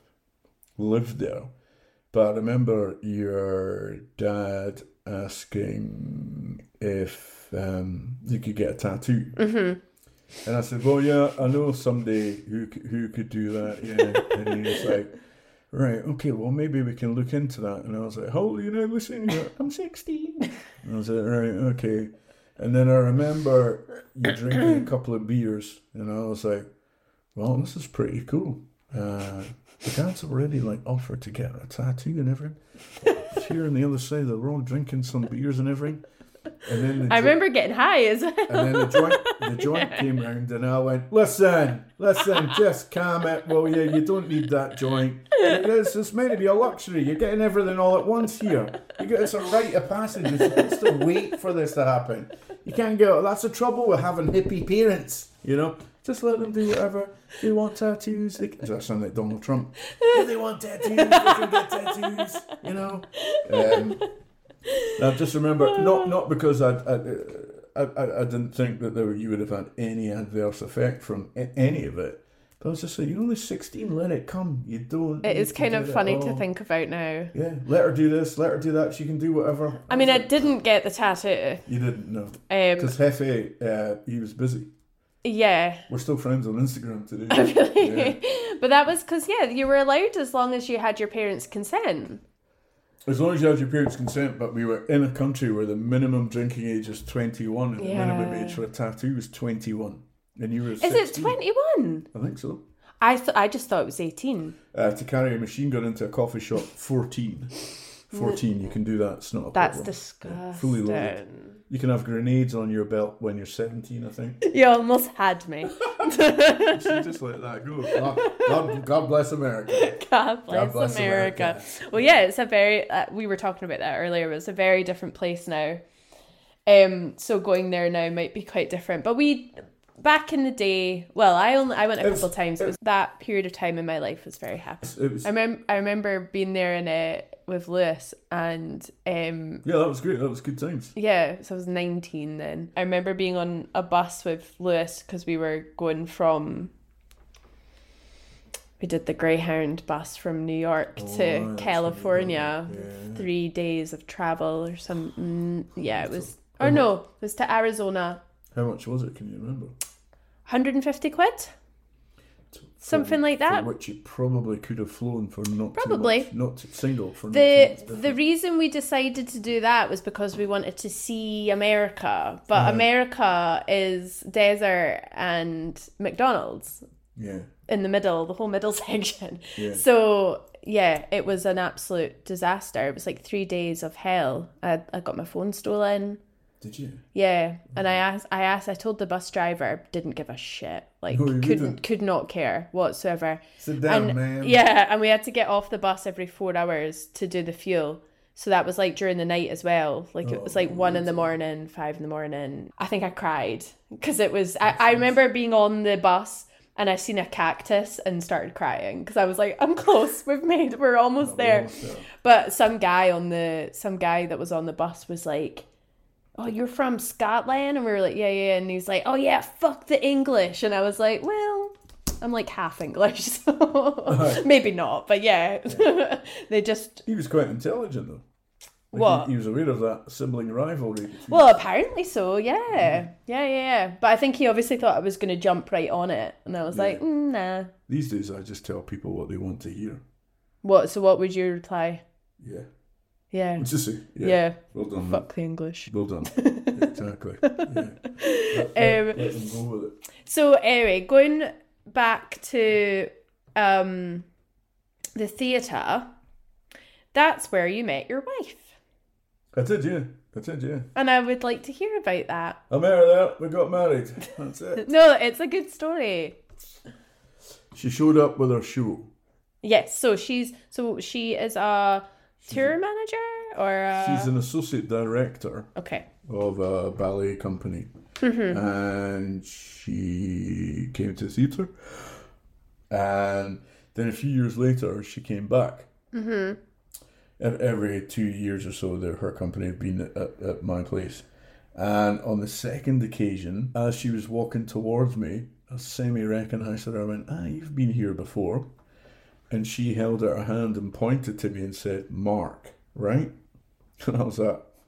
lived there. But I remember your dad asking if um, you could get a tattoo. Mm-hmm. And I said, "Well, yeah, I know somebody who who could do that." Yeah, and he was like, "Right, okay, well, maybe we can look into that." And I was like, "How old are you now, Lucy?" And he's like, I'm 16. And I was like, "Right, okay." And then I remember you drinking a couple of beers, and I was like, "Well, this is pretty cool." Uh, the dad's already like offered to get a tattoo and everything. Here on the other side of the road, drinking some beers and everything. And then the I dr- remember getting high as well. and then the joint, the joint came round, and I went, "Listen, listen, just calm it, will you? You don't need that joint. It's, it's meant to be a luxury. You're getting everything all at once here. You get it's a rite of passage. You're supposed to wait for this to happen. You can't go. That's the trouble with having hippie parents. You know, just let them do whatever. They want tattoos, they can. Does that sound like Donald Trump? If they want tattoos, they can get tattoos. You know." Um, I just remember not not because I I, I, I, I didn't think that there, you would have had any adverse effect from a- any of it. But I was just like, you're only sixteen, let it come. You don't. It need is to kind of funny to think about now. Yeah, let her do this, let her do that. She can do whatever. I mean, I didn't get the tattoo. You didn't know Um, because Hefe, uh, he was busy. Yeah. We're still friends on Instagram today. Really? But that was because, yeah, you were allowed as long as you had your parents' consent. As long as you had your parents' consent, but we were in a country where the minimum drinking age is 21 and the minimum age for a tattoo is 21. And you were Is it 21? I think so. I th- I just thought it was 18. Uh, to carry a machine gun into a coffee shop, 14. 14, you can do that. It's not a That's problem. disgusting. fully loaded. You can have grenades on your belt when you're 17, I think. You almost had me. Just let that go. God, God, God bless America. God bless, bless America. America. Well, yeah, it's a very. Uh, we were talking about that earlier. But it's a very different place now. Um, so going there now might be quite different. But we back in the day. Well, I only I went a It's- couple of times. It was that period of time in my life was very happy. Was, I remember I remember being there in it with Lewis and um yeah, that was great. That was good times. yeah, so I was 19 then. I remember being on a bus with Lewis because we were going from. We did the Greyhound bus from New York Oh, to California. what you did, yeah. Three days of travel or some Yeah, it was. Or no, it was to Arizona. How much was it? Can you remember? 150 quid? Something like that. For which you probably could have flown for not Probably. much, not too, single for The the reason we decided to do that was because we wanted to see America, but Uh-huh. America is desert and McDonald's yeah, in the middle, the whole middle section. Yeah. So yeah, it was an absolute disaster. It was like three days of hell. I I got my phone stolen. Did you? Yeah, and I asked, I asked, I told the bus driver, didn't give a shit, like No, couldn't, didn't. could not care whatsoever. Sit down, and man. yeah, and we had to get off the bus every four hours to do the fuel. So that was like during the night as well. Like it was like Oh, one in the morning, five in the morning. I think I cried because it was. I, I remember being on the bus and I seen a cactus and started crying because I was like, I'm close. We've made. We're almost there. But some guy on the some guy that was on the bus was like, "Oh, you're from Scotland?" And we were like, "Yeah, yeah." And he's like, "Oh yeah, fuck the English." And I was like, "Well, I'm like half English, so maybe not, but yeah." they just He was quite intelligent though. Like, What? He, he was aware of that sibling rivalry. well, apparently so. Yeah, yeah, yeah, yeah. But I think he obviously thought I was going to jump right on it, and I was like, mm, "Nah." These days, I just tell people what they want to hear. What? So what would you reply? Yeah, Yeah, just yeah, yeah. well done, man. Fuck the English. well done. exactly. Yeah. Let, Um, let them go with it. So anyway, going back to um the theatre, that's where you met your wife. I did, yeah. I did, yeah. And I would like to hear about that. I met her there. We got married. That's it. No, it's a good story. She showed up with her show. Yes, so she's so she is a tour manager or a, She's an associate director okay. of a ballet company, Mm-hmm. and she came to the theatre. And then a few years later, she came back. Mm-hmm. Every two years or so, the, her company had been at, at my place. And on the second occasion, as she was walking towards me, I semi recognised her. I went, Ah, you've been here before. And she held out her hand and pointed to me and said, Mark, right? And I was like,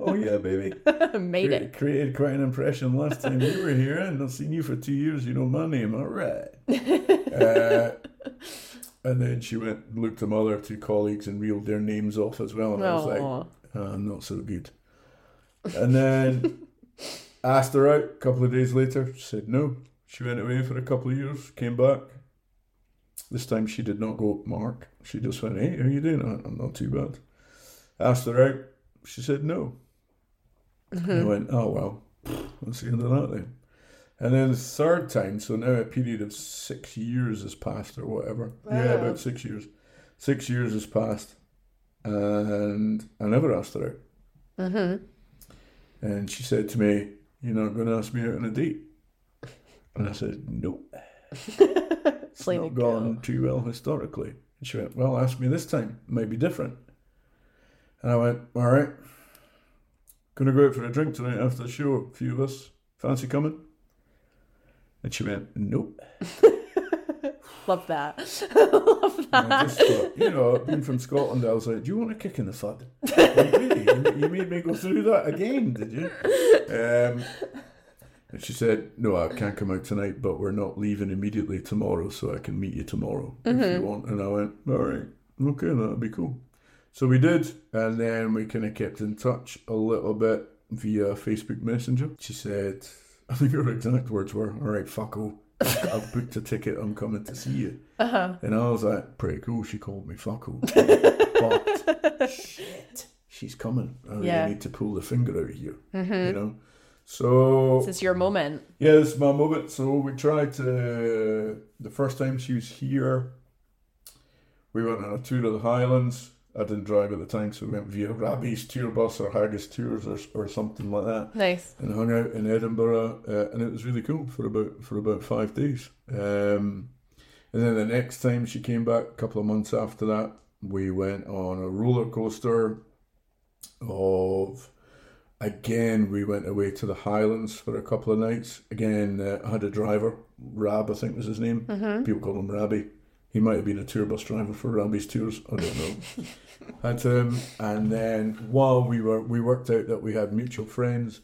Oh, yeah, baby. Made Cre- it. created quite an impression last time you were here, and I've seen you for two years. You know my name, all right. uh, and then she went and looked at my other two colleagues and reeled their names off as well. And I was like, Aw. uh, not so good. And then asked her out a couple of days later. She said no. She went away for a couple of years, came back. This time she did not go, Mark. She just went, hey, how you doing? I'm not too bad. Asked her out. She said no. And I went, oh, well, that's the end of that then. And then the third time, so now a period of six years has passed or whatever. Yeah, about six years. Six years has passed. And I never asked her out. Mm-hmm. And she said to me, You're not going to ask me out on a date? And I said, Nope. Not gone too well historically. And she went, Well, ask me this time. It might be different. And I went, All right. Gonna go out for a drink tonight after the show. A few of us. Fancy coming? And she went, Nope. Love that. Love that. I just thought, you know, being from Scotland, I was like, Do you want a kick in the fud? Like, really? You- You made me go through that again, did you? Um, and she said, No, I mm. can't come out tonight, but we're not leaving immediately tomorrow, so I can meet you tomorrow if you mm-hmm. want. And I went, All right, okay, that'll be cool. So we did, and then we kind of kept in touch a little bit via Facebook Messenger. She said, I think her exact words were, "All right, fucko, I've booked a ticket. I'm coming to see you." Uh-huh. And I was like, "Pretty cool." She called me fucko, but shit, she's coming. I really need to pull the finger out of here. You mm-hmm. know. So This is your moment. yeah, this is my moment. So we tried to. The first time she was here, we went on a tour of the Highlands. I didn't drive at the time, so we went via Rabbie's tour bus or Haggis Tours or, or something like that, Nice. and hung out in Edinburgh, uh, and it was really cool for about for about five days. Um, and then the next time she came back, a couple of months after that, we went on a roller coaster of again we went away to the highlands for a couple of nights again uh, i had a driver rab i think was his name people call him rabby he might have been a tour bus driver for Rabbie's tours i don't know had um, and then while we were we worked out that we had mutual friends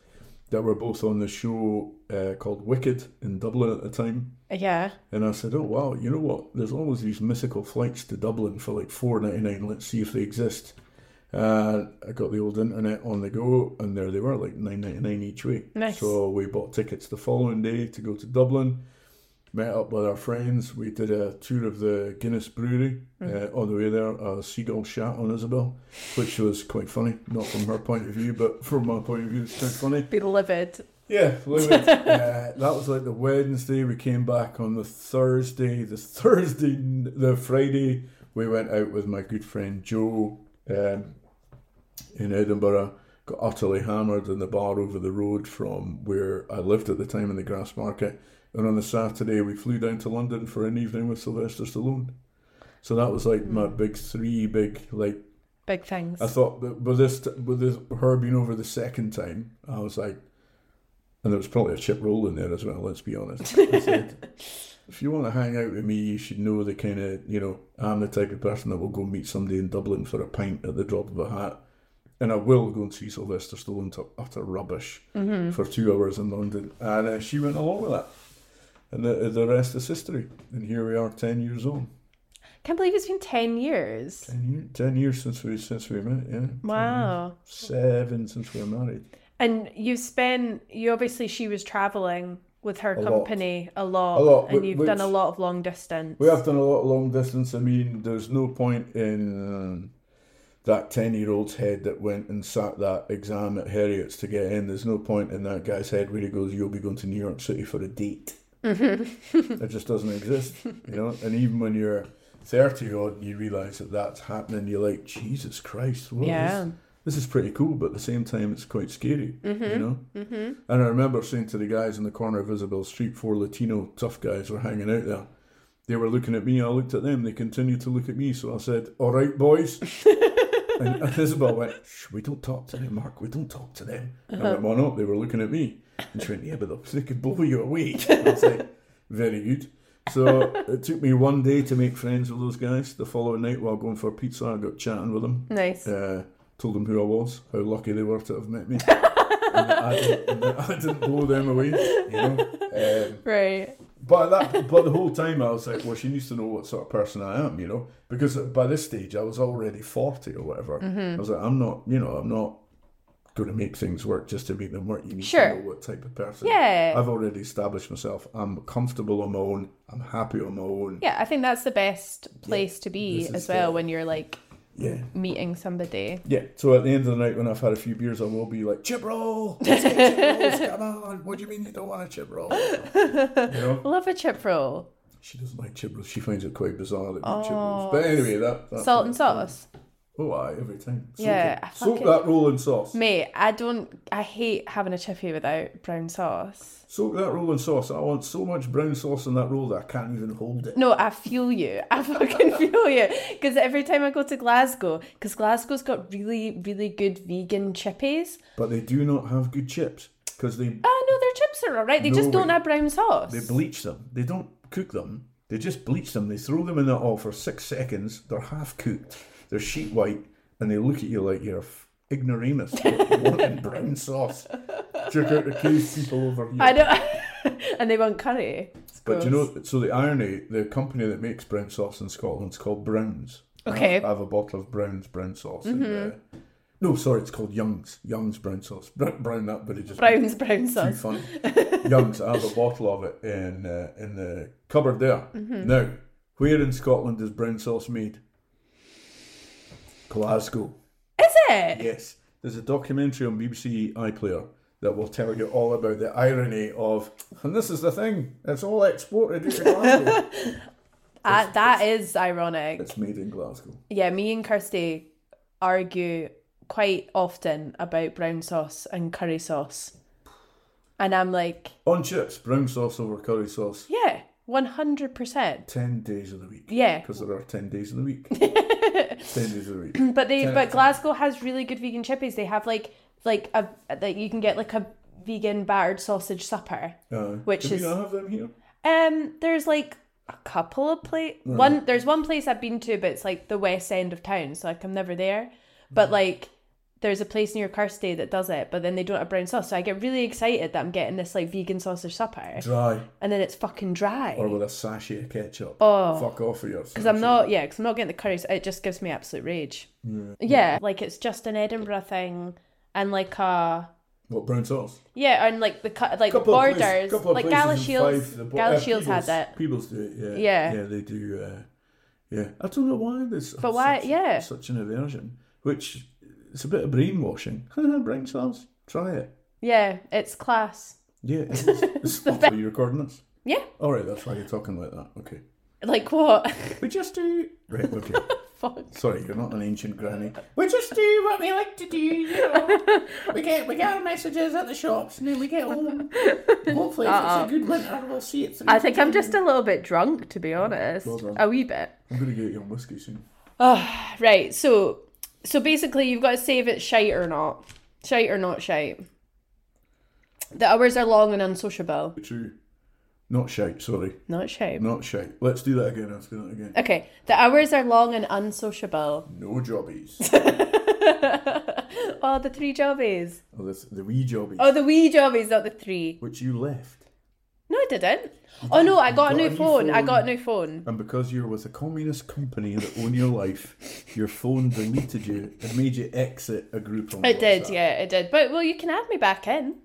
that were both on the show uh, called wicked in dublin at the time Yeah. and I said, "Oh wow, you know what? There's always these mystical flights to Dublin for like four ninety nine. Let's see if they exist." And I got the old internet on the go, and there they were, like nine ninety nine each way. Nice. So we bought tickets the following day to go to Dublin. Met up with our friends. We did a tour of the Guinness Brewery. Uh, on the way there, a seagull shat on Isabel, which was quite funny. Not from her point of view, but from my point of view, it's quite funny. Be livid. Yeah, livid. uh, that was like the Wednesday. We came back on the Thursday. The Thursday, the Friday, we went out with my good friend Joe um, in Edinburgh. Got utterly hammered in the bar over the road from where I lived at the time in the Grassmarket. And on the Saturday, we flew down to London for an evening with Sylvester Stallone. So that was like my mm. big three big like Big things. I thought that with this, with this, her being over the second time, I was like, and there was probably a chip roll in there as well. Let's be honest. I said, if you want to hang out with me, you should know the kind of, you know, I'm the type of person that will go meet somebody in Dublin for a pint at the drop of a hat, and I will go and see Sylvester Stallone talk utter rubbish for two hours in London, and uh, she went along with that, and the the rest is history. And here we are, ten years on. Can't believe it's been 10 years. Ten, year, ten years since we since we met. Yeah. Wow. Seven since we were married. And you spent, you obviously, she was traveling with her A lot. company a lot. A lot, And whi- you've done a lot of long distance. We have done a lot of long distance. I mean, there's no point in um, that 10 year old's head that went and sat that exam at Heriot's to get in. There's no point in that guy's head where he goes, You'll be going to New York City for a date. it just doesn't exist, you know? And even when you're 30 odd, you realise that that's happening. You're like, Jesus Christ, what is Yeah. this is pretty cool, but at the same time, it's quite scary, you know. Mm-hmm. And I remember saying to the guys in the corner of Isabel Street, four Latino tough guys were hanging out there. They were looking at me. I looked at them. They continued to look at me. So I said, "All right, boys." and, and Isabel went, Shh, "We don't talk to them, Mark. We don't talk to them." And I went, "Why not?" They were looking at me. And she went, "Yeah, but they could blow you away." And I was like, "Very good." So it took me one day to make friends with those guys. The following night, while going for pizza, I got chatting with them Nice. uh, told them who I was, how lucky they were to have met me, and I didn't, I didn't blow them away. You know, um, Right. But that, but the whole time I was like, well, she needs to know what sort of person I am, you know, because by this stage I was already forty or whatever. Mm-hmm. I was like, I'm not, you know, I'm not going to make things work just to make them work. You need Sure. to know what type of person. Yeah. I've already established myself. I'm comfortable on my own. I'm happy on my own. Yeah, I think that's the best place to be as well the- when you're like Yeah. meeting somebody. Yeah, so at the end of the night, when I've had a few beers, I will be like, chip roll! Let's get chip rolls, come on! What do you mean you don't want a chip roll? You know? Love a chip roll. She doesn't like chip rolls. She finds it quite bizarre that we eat chip Oh, rolls. But anyway, that. that Salt and sauce. Oh, I every time. Soak Yeah, it. I Soak fucking- that roll in sauce. Mate, I don't. I hate having a chippy without brown sauce. Soak that roll in sauce. I want so much brown sauce in that roll that I can't even hold it. No, I feel you. I fucking feel you. Because every time I go to Glasgow, because Glasgow's got really, really good vegan chippies. But they do not have good chips because they Oh no, their chips are alright. They No just don't way. have brown sauce. They bleach them. They don't cook them. They just bleach them. They throw them in the oil for six seconds. They're half cooked. They're sheet white, and they look at you like you're a f- ignoramus wanting brown sauce. Check out the case people over here. I don't. and they want curry. But you know, so the irony, the company that makes brown sauce in Scotland is called Browns. I Okay. have, I have a bottle of Browns brown sauce. And, uh, no, sorry, it's called Young's. Young's brown sauce. Brown, brown that, but it just Brown's brown sauce. funny. Young's. I have a bottle of it in uh, in the cupboard there. Mm-hmm. Now, where in Scotland is brown sauce made? Glasgow. Is it? Yes, there's a documentary on BBC iPlayer that will tell you all about the irony of, and this is the thing, it's all exported into Glasgow. Uh, that is ironic. it's made in Glasgow. Yeah, me and Kirsty argue quite often about brown sauce and curry sauce. And I'm like, On chips, brown sauce over curry sauce, yeah, 100%. 10 days of the week. Yeah. Because there are 10 days of the week. 10 days the week. But they Ten but. Glasgow has really good vegan chippies. They have like like a that you can get like a vegan battered sausage supper. Uh, Which do is- we not have them here? Um there's like a couple of place one there's one place I've been to but it's like the west end of town, so like I'm never there. But Mm. like there's a place near Kirsty that does it, but then they don't have brown sauce. So I get really excited that I'm getting this like vegan sausage supper. Dry. And then it's fucking dry. Or with a sachet of ketchup. Oh. Fuck off with your Because I'm not, yeah, because I'm not getting the curry. It just gives me absolute rage. Yeah, yeah. like it's just an Edinburgh thing, and like uh What, brown sauce? yeah, and like the cut like Couple borders, places- couple like Galashiels. Bo- Gala uh, Shields has it. Peebles do it, yeah. Yeah. Yeah, they do. Uh, yeah. I don't know why there's But why- such, yeah. such an aversion. Which, it's a bit of brainwashing. Brain cells, Try it. Yeah, it's class. Yeah, it is. It's are you recording this? Yeah, All right, that's why you're talking like that. Okay. like what? We just do. Right, okay. Fuck. Sorry, you're not an ancient granny. We just do what we like to do, you know. we get we get our messages at the shops and then we get home. Hopefully, if Uh-uh. it's a good winter, we'll see it through. I think I'm just a little bit drunk, to be honest. Well done. a wee bit. I'm gonna get you on whiskey soon. Ah, right. So, so basically, you've got to say if it's shite or not. Shite or not shite. The hours are long and unsociable. True. Not shite. Sorry, Not shite. not shite. Let's do that again. Let's do that again. Okay. The hours are long and unsociable. No jobbies. Oh, the three jobbies. oh, this, the wee jobbies, Oh, the wee jobbies, not the three. which you left. No, I didn't. Oh no, I got a new a new phone. I got a new phone. And because you're with a communist company that own your life, your phone deleted you and made you exit a group on It did, yeah, it did. But well, you can add me back in.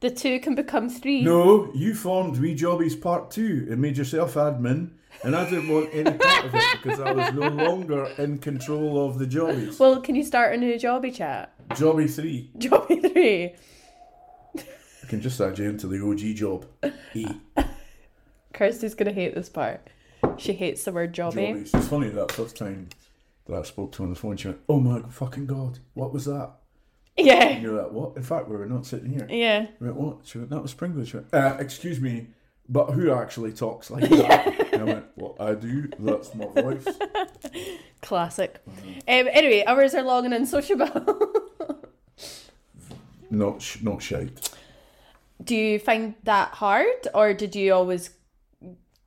The two can become three. No, you formed Wee Jobbies Part 2 and made yourself admin, and I didn't want any part of it because I was no longer in control of the Jobbies. Well, can you start a new jobby chat? Jobby 3. Jobby three. Can just add you into the OG job. E. Kirsty's gonna hate this part. She hates the word jobby. It's funny that first time that I spoke to her on the phone, she went, Oh my fucking god, what was that? And Yeah. you're like, What? In fact, we were not sitting here. Yeah. I went, What? She went, That was Pringles. She went, uh, Excuse me, but who actually talks like that? And I went, Well, I do. That's my voice. Classic. Um, anyway, hours are long and unsociable. Not, sh- not shite. Do you find that hard, or did you always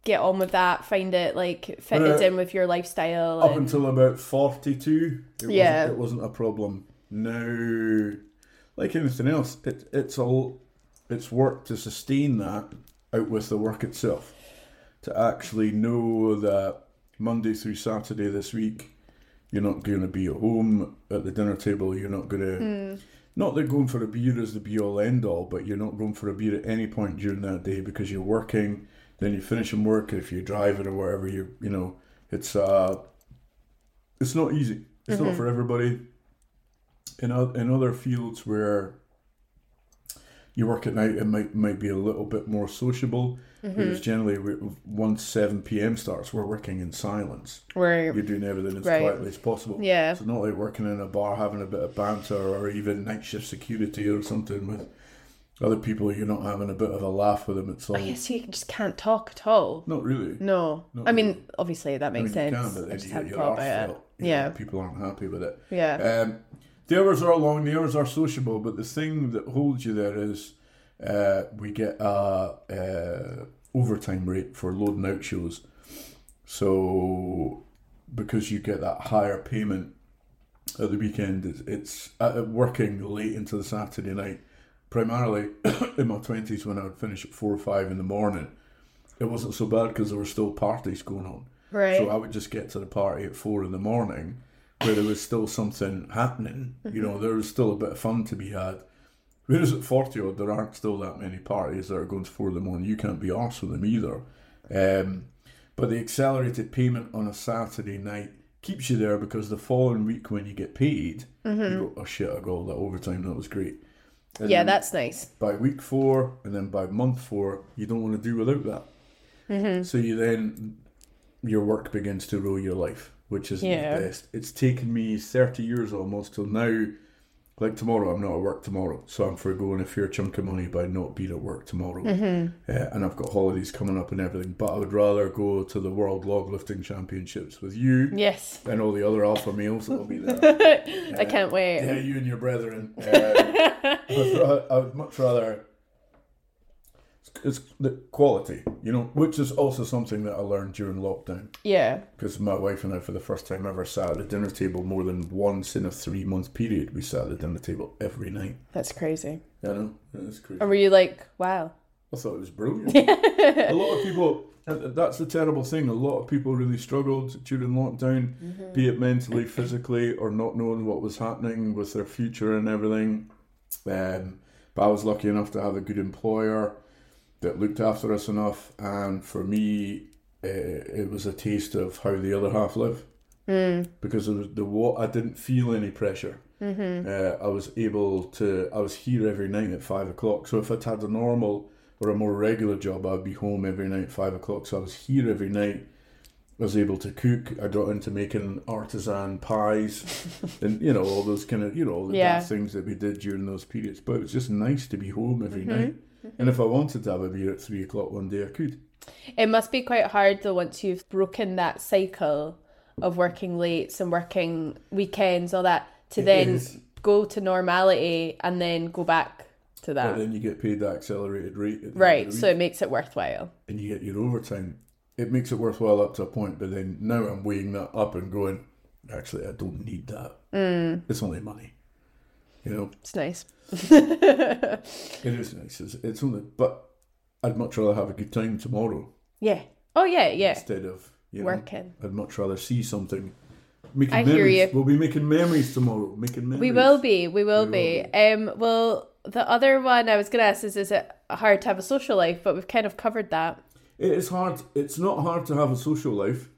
get on with that? Find it like fitted Uh, in with your lifestyle? Up and- until about 42, it, Yeah. wasn't, it wasn't a problem. Now, like anything else, it, it's all it's work to sustain that out with the work itself. To actually know that Monday through Saturday this week, you're not going to be at home at the dinner table. You're not going to. Not that going for a beer is the be all end all, but you're not going for a beer at any point during that day because you're working. Then you finish from work. If you're driving or wherever you, you know, it's uh, it's not easy. It's not for everybody. In o- in other fields where you work at night, it might might be a little bit more sociable. Whereas generally, we, once seven p.m. starts, we're working in silence. Where You're doing everything as Right. quietly as possible. Yeah. It's not like working in a bar having a bit of banter or even night shift security or something with other people. You're not having a bit of a laugh with them. It's all I guess you just can't talk at all. not really. No, Not I mean really. obviously that I mean, makes sense. can, but I then just you hadn't thought about it. felt. You know, Yeah, people aren't happy with it. yeah. Um, the hours are long, the hours are sociable, but the thing that holds you there is uh, we get a, uh overtime rate for loading out shows. So because you get that higher payment at the weekend, it's, it's uh, working late into the Saturday night. Primarily in my twenties, when I would finish at four or five in the morning, it wasn't so bad because there were still parties going on. right. So I would just get to the party at four in the morning where there was still something happening. You know, there was still a bit of fun to be had. Whereas at 40 odd, there aren't still that many parties that are going to four in the morning. You can't be arsed with them either. Um, but the accelerated payment on a Saturday night keeps you there because the following week when you get paid, you go, oh shit, I got all that overtime, that was great. And Mm-hmm. yeah, that's nice. by week four and then by month four, you don't want to do without that. Mm-hmm. So you then, your work begins to rule your life, which is Yeah. the best. It's taken me 30 years almost till now. Like tomorrow, I'm not at work tomorrow, so I'm foregoing a fair chunk of money by not being at work tomorrow. Mm-hmm. Uh, and I've got holidays coming up and everything, but I would rather go to the World Log Lifting Championships with you Yes. and all the other alpha males that will be there. I can't wait. Yeah, you and your brethren. Uh, I, would I would much rather. It's the quality, you know, which is also something that I learned during lockdown. Yeah. Because my wife and I, for the first time ever, sat at the dinner table more than once in a three month period. We sat at the dinner table every night. That's crazy. You know, it's crazy. Or were you like, wow? I thought it was brilliant. a lot of people, that's the terrible thing. A lot of people really struggled during lockdown, be it mentally, physically, or not knowing what was happening with their future and everything. Um, but I was lucky enough to have a good employer that looked after us enough, and for me, uh, it was a taste of how the other half live. Mm. Because of the what, I didn't feel any pressure. Mm-hmm. Uh, I was able to. I was here every night at five o'clock. So if I'd had a normal or a more regular job, I'd be home every night at five o'clock. So I was here every night. I was able to cook. I got into making artisan pies, and you know all those kind of you know all the Yeah. things that we did during those periods. But it was just nice to be home every Mm-hmm. night. And if I wanted to have a beer at three o'clock one day, I could. It must be quite hard though once you've broken that cycle of working late and working weekends, all that, to It then is. go to normality and then go back to that. But then you get paid the accelerated rate. at the end of Right, so it makes it worthwhile. and you get your overtime, it makes it worthwhile up to a point. But then now I'm weighing that up and going, actually, I don't need that. Mm. It's only money. You know, It's nice. it is nice. It's, it's only, but I'd much rather have a good time tomorrow Yeah. Oh yeah, yeah. instead of you know, Working. I'd much rather see something. Making I hear you. We'll be making memories tomorrow. Making memories. We will be. We will We be. will Um. Well, the other one I was gonna ask is: Is it hard to have a social life? But we've kind of covered that. It is hard. It's not hard to have a social life,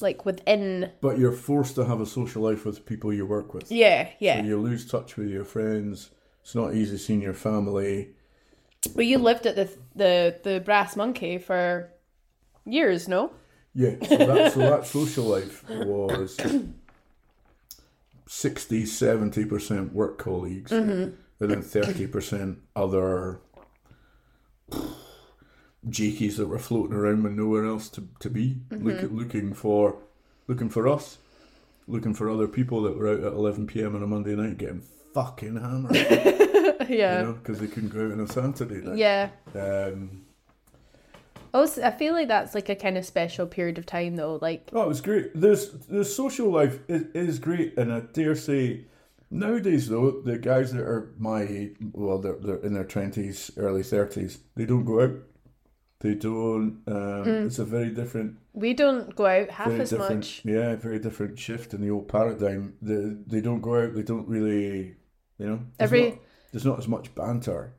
Like within. but you're forced to have a social life with people you work with. Yeah. Yeah. So you lose touch with your friends. It's not easy seeing your family. Well, you lived at the the the Brass Monkey for years, no? Yeah, so that, so that social life was 60, 70% work colleagues, mm-hmm. and then 30% other jakies that were floating around with nowhere else to, to be, look, looking for looking for us, looking for other people that were out at 11 pm on a Monday night getting fucking hammered, yeah. you know, because they couldn't go out on a Saturday night. Yeah. Um, Also, I feel like that's like a kind of special period of time, though. Like, Oh, it was great. This the social life is, is great, and I dare say, nowadays though, the guys that are my age, well, they're, they're in their twenties, early thirties, they don't go out. They don't. Um, It's a very different, we don't go out half as much. yeah, a very different shift in the old paradigm. They they don't go out. They don't really, you know, there's Every- not, there's not as much banter.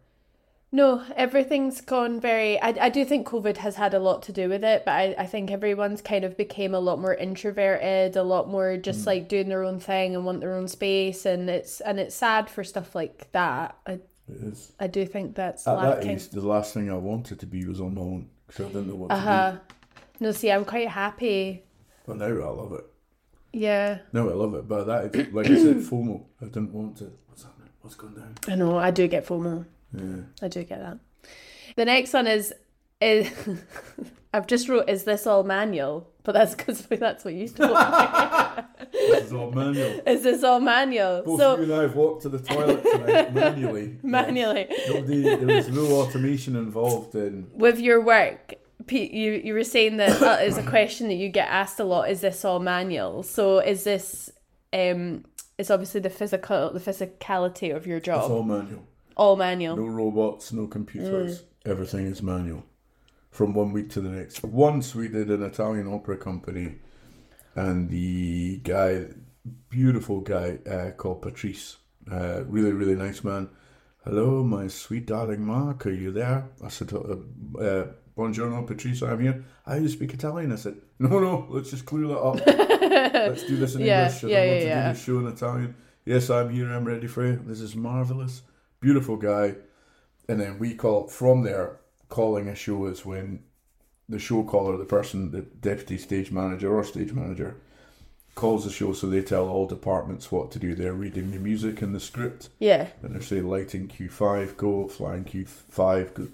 No, everything's gone very. I, I do think COVID has had a lot to do with it, but I, I think everyone's kind of became a lot more introverted, a lot more just Mm. like doing their own thing and want their own space, and it's and it's sad for stuff like that. I It is. I do think that's At that age, the last thing I wanted to be was on my own because I didn't know what to Uh huh. No, see, I'm quite happy. do. But now I love it. Yeah, No, I love it, but that like I said, FOMO. I didn't want to. What's happening? What's going down? I know. I do get FOMO. Yeah. I do get that. The next one is is I've just wrote is this all manual, but that's because that's what you me. This is all manual. is this all manual? Both so you and I have walked to the toilet tonight manually. manually Nobody, there was no automation involved in. with your work. Pete, you you were saying that that is a question that you get asked a lot. Is this all manual? So is this um? It's obviously the physical the physicality of your job. It's all manual. all manual. No robots, no computers. Everything is manual. From one week to the next. Once we did an Italian opera company, and the guy, beautiful guy uh, called Patrice, uh, really really nice man, Hello, my sweet darling Mark, are you there? I said, uh, uh, Buongiorno, Patrice, I'm here. I you speak Italian. I said, No, no, let's just clear that up. let's do this in Yeah, English. I yeah, don't want yeah, to yeah. do the show in Italian. Yes, I'm here. I'm ready for you. This is marvelous. Beautiful guy. And then we call from there. Calling a show is when the show caller, the person, the deputy stage manager or stage manager, calls the show. So they tell all departments what to do. They're reading the music and the script Yeah. and they say lighting Q5, go, flying Q5, go,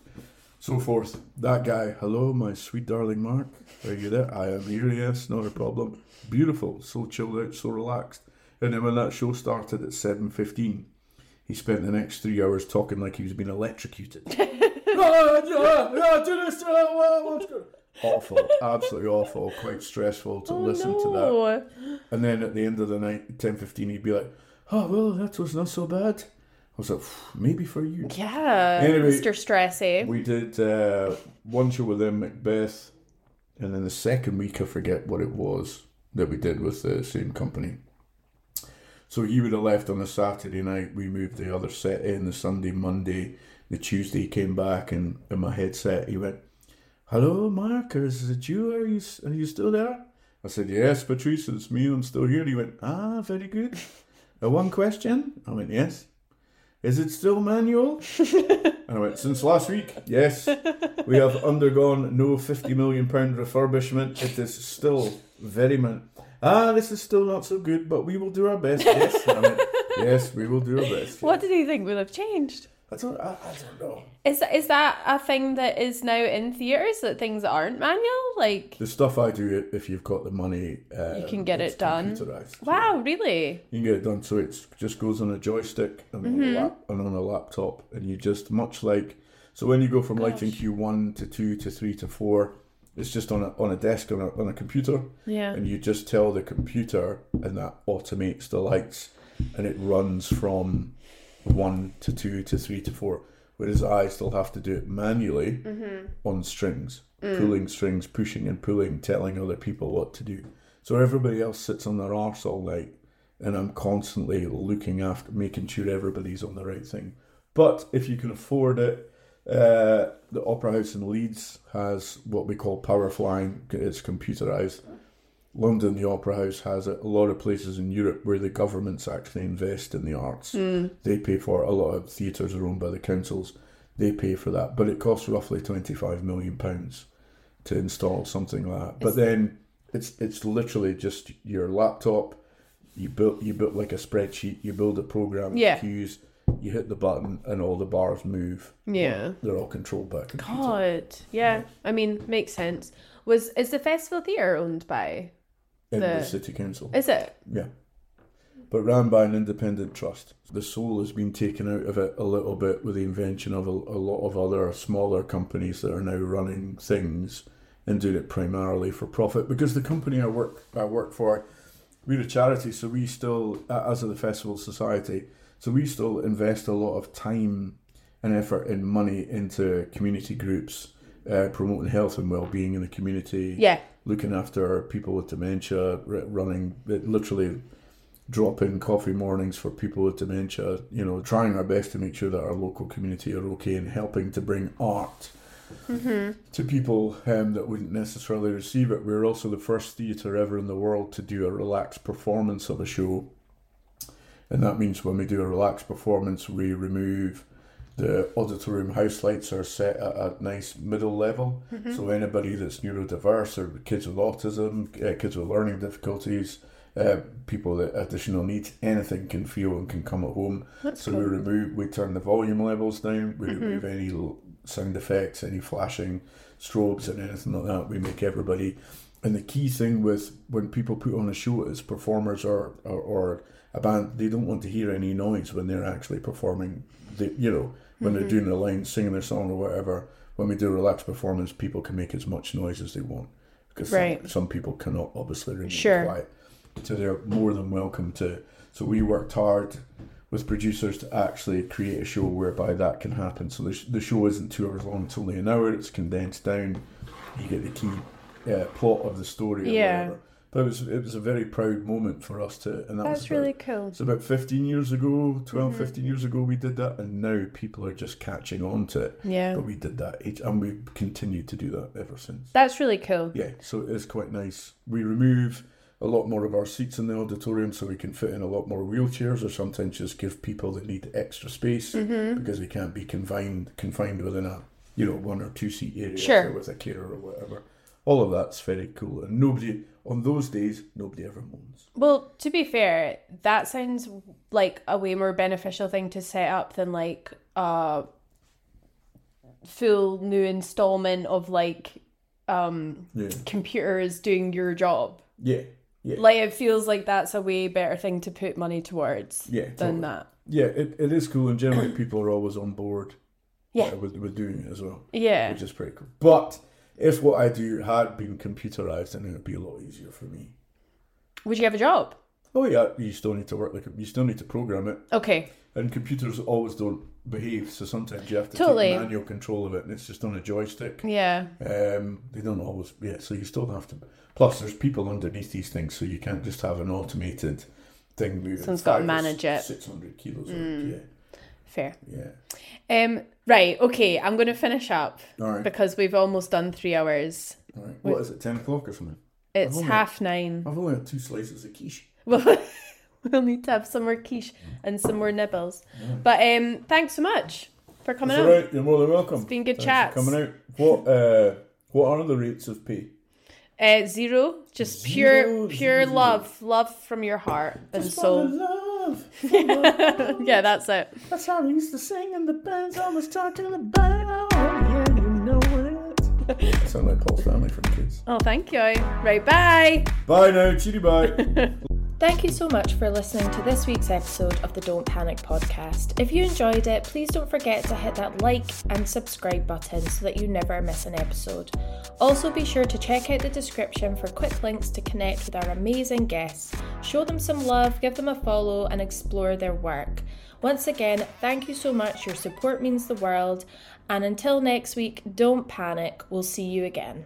so forth. That guy, hello, my sweet darling Mark, are you there? I am here, yes, not a problem. Beautiful, so chilled out, so relaxed. And then when that show started at 7.15, he spent the next three hours talking like he was being electrocuted. Ah, yeah, yeah, do this, uh, what- what's good? Awful, absolutely awful, quite stressful to Oh, listen to that. And then at the end of the night, ten fifteen, he'd be like, "Oh well, that was not so bad." I was like, "Maybe for you." Yeah. Anyway, Mr. Stressy. We did uh, one show with them, Macbeth, and then the second week, I forget what it was that we did with the same company. So he would have left on the Saturday night. We moved the other set in the Sunday, Monday, the Tuesday. He came back, and in my headset, he went, "Hello, Mark. Is it you? Are you are you still there?" I said, "Yes, Patrice. It's me. I'm still here." He went, "Ah, very good." Uh, one question. I went, "Yes." Is it still manual? And I went, since last week, yes. We have undergone no £50 million refurbishment. It is still very man. Ah, this is still not so good, but we will do our best. Yes. Went, yes, we will do our best. What did he think would have changed? I don't, I, I don't know. Is is that a thing that is now in theaters that things aren't manual? Like, The stuff I do, if you've got the money, uh, You can get it done. wow, really? You can get it done. So it just goes on a joystick and, on, Mm-hmm. a lap, and on a laptop, and you just much like. So when you go from lighting Gosh. Q one to two to three to four, it's just on a on a desk on a on a computer, Yeah. and you just tell the computer, and that automates the lights, and it runs from one to two to three to four. Whereas I still have to do it manually Mm-hmm. on strings, Mm. pulling strings, pushing and pulling, telling other people what to do. So everybody else sits on their arse all night, and I'm constantly looking after, making sure everybody's on the right thing. But if you can afford it, uh, the Opera House in Leeds has what we call power flying. It's computerized. London, the Opera House has it. A lot of places in Europe where the governments actually invest in the arts. Hmm. They pay for it. A lot of theatres are owned by the councils. They pay for that, but it costs roughly twenty five million pounds to install something like that. But then it's it's literally just your laptop. You build you build like a spreadsheet. You build a program. Yeah. Cues. You hit the button and all the bars move. Yeah. They're all controlled by a computer. God. Yeah. I mean, makes sense. Was is the festival theatre owned by? In the, the- city council. Is it? Yeah. But ran by an independent trust. The soul has been taken out of it a little bit with the invention of a, a lot of other smaller companies that are now running things and doing it primarily for profit. Because the company I work I work for, we're a charity, so we still, as of the Festival Society, so we still invest a lot of time and effort and money into community groups, uh, promoting health and well-being in the community Yeah. Looking after people with dementia, running literally drop-in coffee mornings for people with dementia. You know, trying our best to make sure that our local community are okay and helping to bring art to people um, that wouldn't necessarily receive it. We're also the first theatre ever in the world to do a relaxed performance of a show. And that means when we do a relaxed performance, we remove the auditorium house lights are set at a nice middle level. So anybody that's neurodiverse or kids with autism, uh, kids with learning difficulties, uh, people with additional needs, anything can feel and can come at home. That's So cool. we remove, we turn the volume levels down, we remove any sound effects, any flashing strobes and anything like that. We make everybody. And the key thing with when people put on a show is performers or, or, or a band, they don't want to hear any noise when they're actually performing. The, you know, when they're doing the line, singing their song or whatever. When we do a relaxed performance, people can make as much noise as they want because Right. some, some people cannot obviously remain Sure. quiet. So they're more than welcome to. So we worked hard with producers to actually create a show whereby that can happen. So the, sh- the show isn't two hours long; it's only an hour. It's condensed down. You get the key uh, plot of the story, or Yeah. whatever, But it was it was a very proud moment for us to, and that That's was about- really cool. It's about 15 years ago, 12, Mhm. 15 years ago we did that, and now people are just catching on to it. Yeah. But we did that, and we've continued to do that ever since. That's really cool. Yeah, so it is quite nice. We remove a lot more of our seats in the auditorium so we can fit in a lot more wheelchairs, or sometimes just give people that need extra space Mm-hmm. because they can't be confined confined within a you know one or two seat area Sure. with a carer or whatever. All of that's very cool, and nobody on those days nobody ever moans. Well, to be fair, that sounds like a way more beneficial thing to set up than like a full new installment of like um Yeah, computers doing your job. yeah, yeah. Like it feels like that's a way better thing to put money towards Yeah, than totally. that. Yeah, it, it is cool, and generally people are always on board Yeah. with, with doing it as well, Yeah. which is pretty cool. But if what I do had been computerized, then it would be a lot easier for me. Would you have a job? Oh yeah, you still need to work like you still need to program it, Okay. and computers always don't behave. So sometimes you have to Totally. take manual control of it, and it's just on a joystick. Yeah. Um, they don't always, yeah. So you still have to. Plus, there's people underneath these things, so you can't just have an automated thing moving. Someone's gotta manage it. Six hundred kilos. Or, Mm. yeah, Fair. yeah. Um. Right. Okay. I'm going to finish up All right. because we've almost done three hours. All right. What is it? Ten o'clock or something? It's only- half nine. I've only had two slices of quiche. Well, we'll need to have some more quiche and some more nibbles. But um, thanks so much for coming That's all right. You're more than welcome. It's been good chat. coming out. What uh, what are the rates of pay? Uh, zero, just Zero, pure, pure zero. love, love from your heart and soul. Wanna love. love. yeah, that's it. That's how we used to sing in the bands. I was talking about. Yeah, you know it. I sound like Paul Stanley from Kiss. Oh, thank you. Right, bye. Bye now. Cheery bye. Thank you so much for listening to this week's episode of the Don't Panic podcast. If you enjoyed it, please don't forget to hit that like and subscribe button so that you never miss an episode. Also, be sure to check out the description for quick links to connect with our amazing guests. Show them some love, give them a follow, and explore their work. Once again, thank you so much. Your support means the world. And until next week, don't panic. We'll see you again.